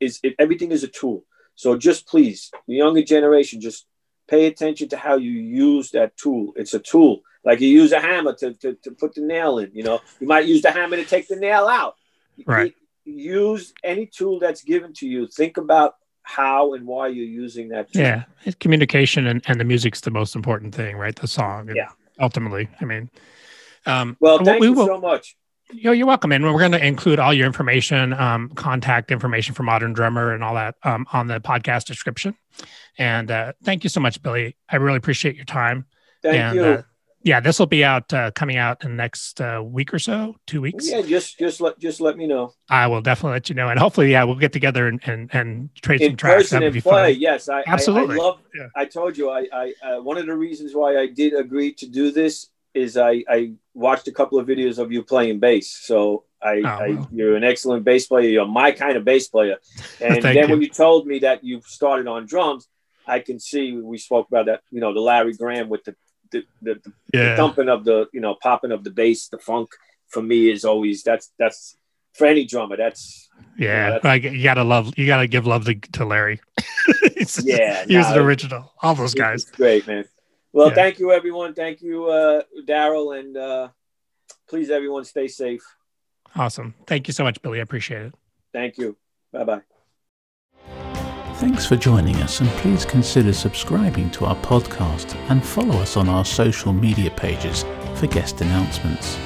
is it, everything is a tool. So just please, the younger generation, just pay attention to how you use that tool. It's a tool. Like you use a hammer to, to, to put the nail in, you know, you might use the hammer to take the nail out. Right. use any tool that's given to you. Think about how and why you're using that tool. Yeah. It's communication and, and the music's the most important thing, right? The song. Yeah. Ultimately. I mean, um, Well, thank we you so much. Yo, you're welcome. And we're going to include all your information, um, contact information for Modern Drummer and all that um, on the podcast description. And uh, thank you so much, Billy. I really appreciate your time. Thank and you. Uh, yeah, this will be out uh, coming out in the next uh, week or so, two weeks. yeah, just just let just let me know. I will definitely let you know. And hopefully, yeah, we'll get together and and, and trade in some tracks. That would and be play. fun. Yes, I, I- Absolutely. I, love. Yeah. I told you, I, I uh, one of the reasons why I did agree to do this is I, I watched a couple of videos of you playing bass. So I, Oh, I wow. you're an excellent bass player. You're my kind of bass player. And then you. when you told me that you started on drums, I can see we spoke about that. You know, the Larry Graham with the the, the, the Yeah. thumping of the you know popping of the bass, the funk for me is always that's that's for any drummer. That's Yeah, that's- like you gotta love, you gotta give love to, to Larry. He's- Yeah, he was an original. All those guys. great, man. Well, Yeah. thank you, everyone. Thank you, uh, Daryl, and uh, please, everyone, stay safe. Awesome. Thank you so much, Billy. I appreciate it. Thank you. Bye bye. Thanks for joining us, and please consider subscribing to our podcast and follow us on our social media pages for guest announcements.